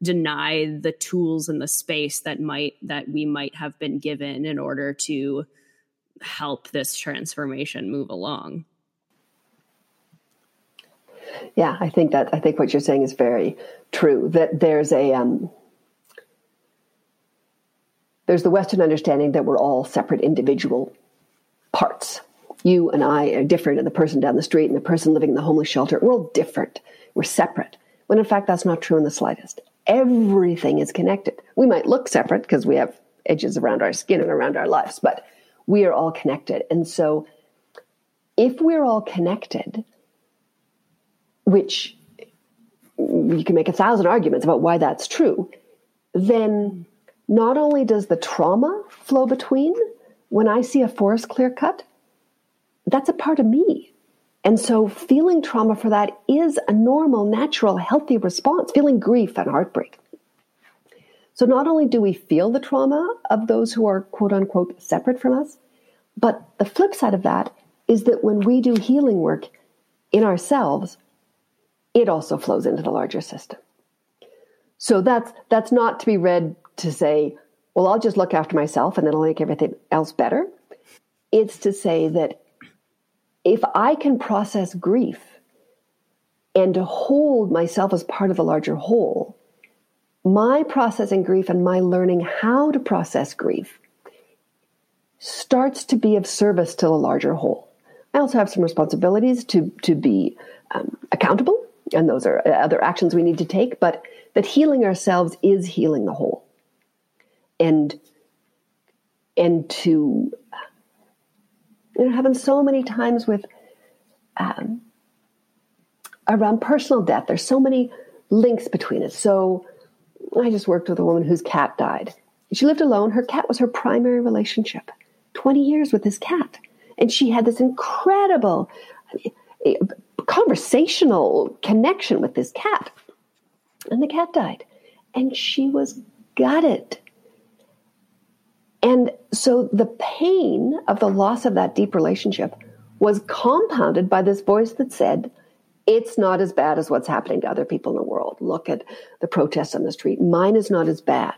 deny the tools and the space that might that we might have been given in order to help this transformation move along yeah i think that i think what you're saying is very true that there's a um, there's the western understanding that we're all separate individual parts. You and I are different, and the person down the street and the person living in the homeless shelter, we're all different. We're separate. When in fact, that's not true in the slightest. Everything is connected. We might look separate because we have edges around our skin and around our lives, but we are all connected. And so, if we're all connected, which you can make a thousand arguments about why that's true, then not only does the trauma flow between, when I see a forest clear cut, that's a part of me. And so feeling trauma for that is a normal, natural, healthy response, feeling grief and heartbreak. So not only do we feel the trauma of those who are quote unquote separate from us, but the flip side of that is that when we do healing work in ourselves, it also flows into the larger system. So that's that's not to be read to say, well, I'll just look after myself and then I'll make everything else better. It's to say that if I can process grief and to hold myself as part of the larger whole, my processing grief and my learning how to process grief starts to be of service to the larger whole. I also have some responsibilities to, to be um, accountable, and those are other actions we need to take, but that healing ourselves is healing the whole. And and to it happens so many times with um, around personal death. There's so many links between it. So I just worked with a woman whose cat died. She lived alone. Her cat was her primary relationship. 20 years with this cat. And she had this incredible conversational connection with this cat. And the cat died. And she was gutted. So the pain of the loss of that deep relationship was compounded by this voice that said, it's not as bad as what's happening to other people in the world. Look at the protests on the street. Mine is not as bad.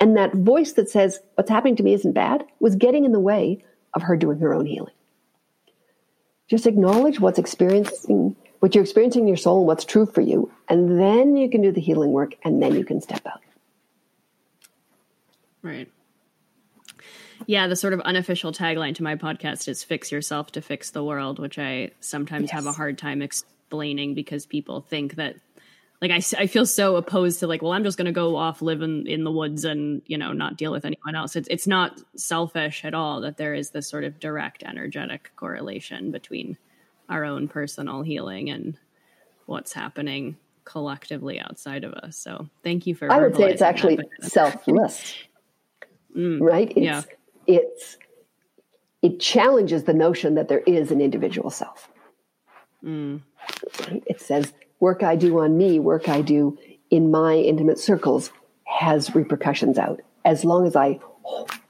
And that voice that says, what's happening to me isn't bad, was getting in the way of her doing her own healing. Just acknowledge what's experiencing, what you're experiencing in your soul and what's true for you. And then you can do the healing work and then you can step out. Right. Yeah, the sort of unofficial tagline to my podcast is fix yourself to fix the world, which I sometimes yes. have a hard time explaining because people think that like I, I feel so opposed to like well i'm just going to go off live in, in the woods and you know not deal with anyone else. It's, it's not selfish at all that there is this sort of direct energetic correlation between our own personal healing and what's happening collectively outside of us. So thank you for i would say it's actually selfless. Mm, right? It's, yeah it's it challenges the notion that there is an individual self. Mm. It says work I do on me, work I do in my intimate circles has repercussions out as long as I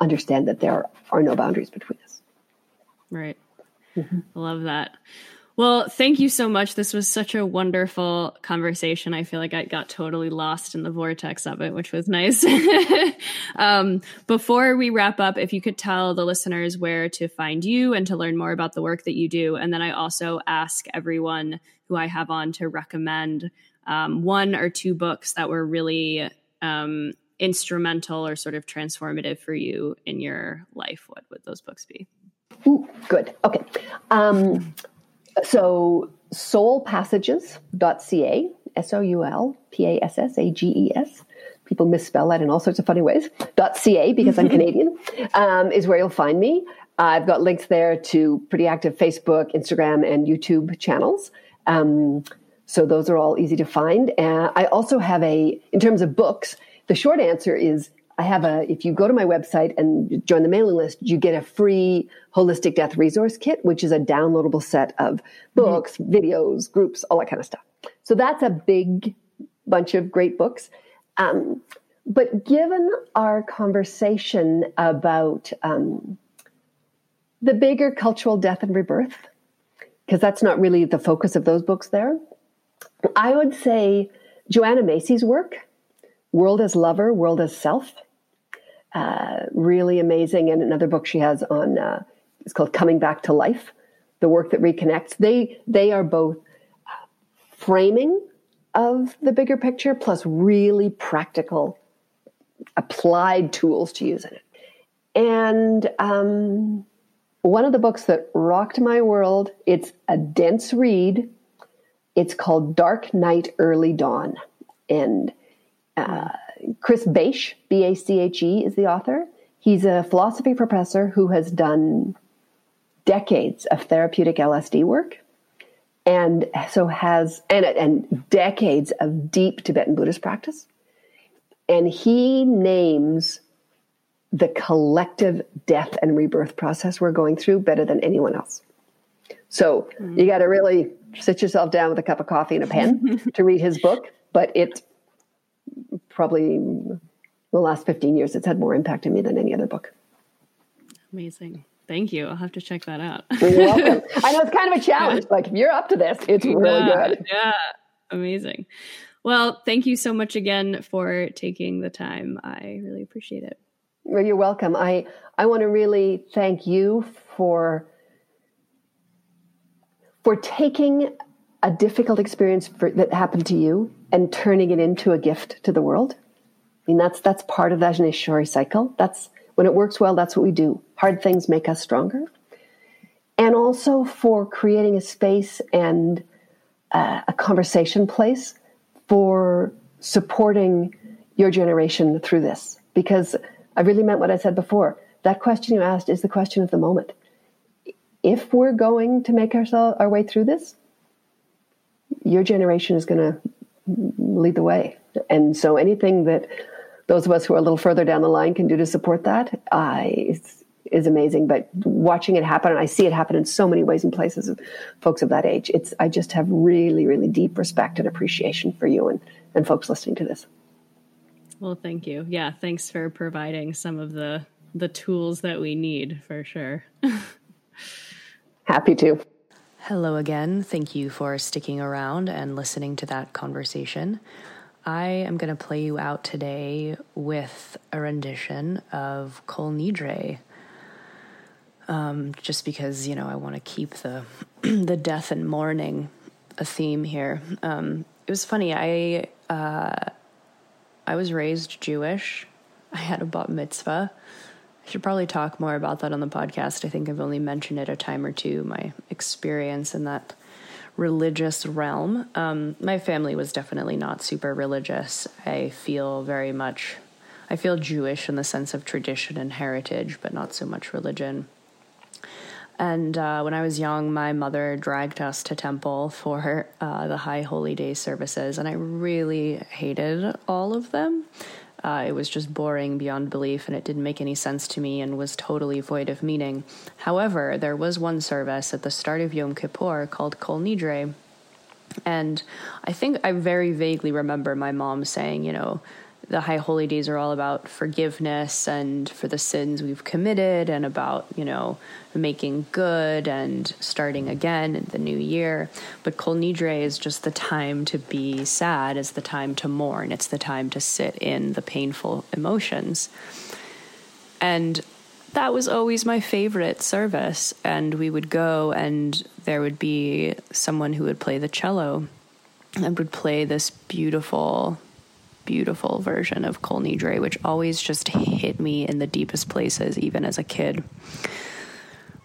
understand that there are no boundaries between us. Right. Mm-hmm. I love that. Well, thank you so much. This was such a wonderful conversation. I feel like I got totally lost in the vortex of it, which was nice. um, before we wrap up, if you could tell the listeners where to find you and to learn more about the work that you do. And then I also ask everyone who I have on to recommend um, one or two books that were really um, instrumental or sort of transformative for you in your life. What would those books be? Ooh, good. Okay. So soulpassages.ca, S O U L P A S S A G E S. People misspell that in all sorts of funny ways. .ca because I'm Canadian um, is where you'll find me. I've got links there to pretty active Facebook, Instagram, and YouTube channels. Um, so those are all easy to find. Uh, I also have a, in terms of books, the short answer is I have a, if you go to my website and join the mailing list, you get a free holistic death resource kit, which is a downloadable set of books, mm-hmm. videos, groups, all that kind of stuff. So that's a big bunch of great books. Um, but given our conversation about um, the bigger cultural death and rebirth, because that's not really the focus of those books there, I would say Joanna Macy's work World as Lover, World as Self. Uh, really amazing. And another book she has on, uh, it's called Coming Back to Life, the work that reconnects. They, they are both framing of the bigger picture plus really practical applied tools to use in it. And um, one of the books that rocked my world. It's a dense read. It's called Dark Night, Early Dawn. And uh, Chris Bache, B A C H E, is the author. He's a philosophy professor who has done decades of therapeutic LSD work and so has and, and decades of deep Tibetan Buddhist practice. And he names the collective death and rebirth process we're going through better than anyone else. So mm-hmm. you got to really sit yourself down with a cup of coffee and a pen to read his book. But it probably the last 15 years, it's had more impact on me than any other book. Amazing. Thank you. I'll have to check that out. you're welcome. I know it's kind of a challenge. Like if you're up to this, it's really yeah, good. Yeah. Amazing. Well, thank you so much again for taking the time. I really appreciate it. Well, you're welcome. I, I want to really thank you for for taking a difficult experience for, that happened to you and turning it into a gift to the world. I mean, that's that's part of the Ajneshwari cycle. That's when it works well. That's what we do. Hard things make us stronger, and also for creating a space and uh, a conversation place for supporting your generation through this. Because I really meant what I said before. That question you asked is the question of the moment. If we're going to make ourselves our way through this, your generation is going to lead the way. And so anything that those of us who are a little further down the line can do to support that uh, is, is amazing. But watching it happen, and I see it happen in so many ways and places of folks of that age, it's I just have really, really deep respect and appreciation for you and, and folks listening to this. Well, thank you. Yeah, thanks for providing some of the the tools that we need for sure. Happy to. Hello again. Thank you for sticking around and listening to that conversation. I am going to play you out today with a rendition of Kol Nidre. Um, just because you know I want to keep the the death and mourning a theme here. Um, it was funny. I uh, I was raised Jewish. I had a bat mitzvah. I should probably talk more about that on the podcast. I think I've only mentioned it a time or two, my experience in that religious realm. Um, my family was definitely not super religious. I feel very much, I feel Jewish in the sense of tradition and heritage, but not so much religion. And uh, when I was young, my mother dragged us to temple for uh, the high holy day services, and I really hated all of them. Uh, it was just boring beyond belief, and it didn't make any sense to me and was totally void of meaning. However, there was one service at the start of Yom Kippur called Kol Nidre, and I think I very vaguely remember my mom saying, you know, the high holy days are all about forgiveness and for the sins we've committed and about you know making good and starting again in the new year. But kol nidre is just the time to be sad. It's the time to mourn. It's the time to sit in the painful emotions. And that was always my favorite service. And we would go and there would be someone who would play the cello and would play this beautiful beautiful version of Kol Nidre, which always just hit me in the deepest places, even as a kid.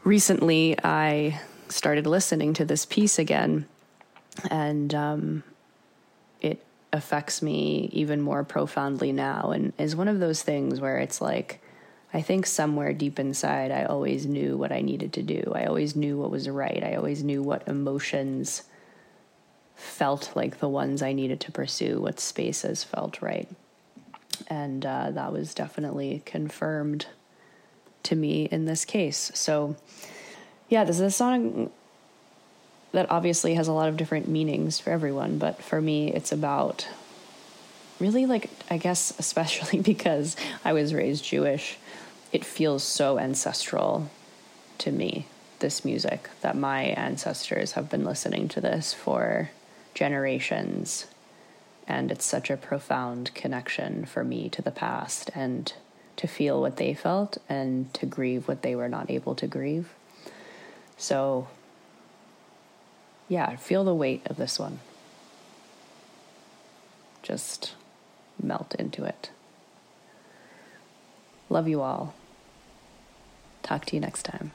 Recently, I started listening to this piece again, and um, it affects me even more profoundly now, and is one of those things where it's like, I think somewhere deep inside, I always knew what I needed to do. I always knew what was right. I always knew what emotions felt like the ones I needed to pursue, what spaces felt right. And uh, that was definitely confirmed to me in this case. So, yeah, this is a song that obviously has a lot of different meanings for everyone, but for me, it's about really like, I guess, especially because I was raised Jewish, it feels so ancestral to me, this music, that my ancestors have been listening to this for generations. And it's such a profound connection for me to the past and to feel what they felt and to grieve what they were not able to grieve. So, yeah, feel the weight of this one. Just melt into it. Love you all. Talk to you next time.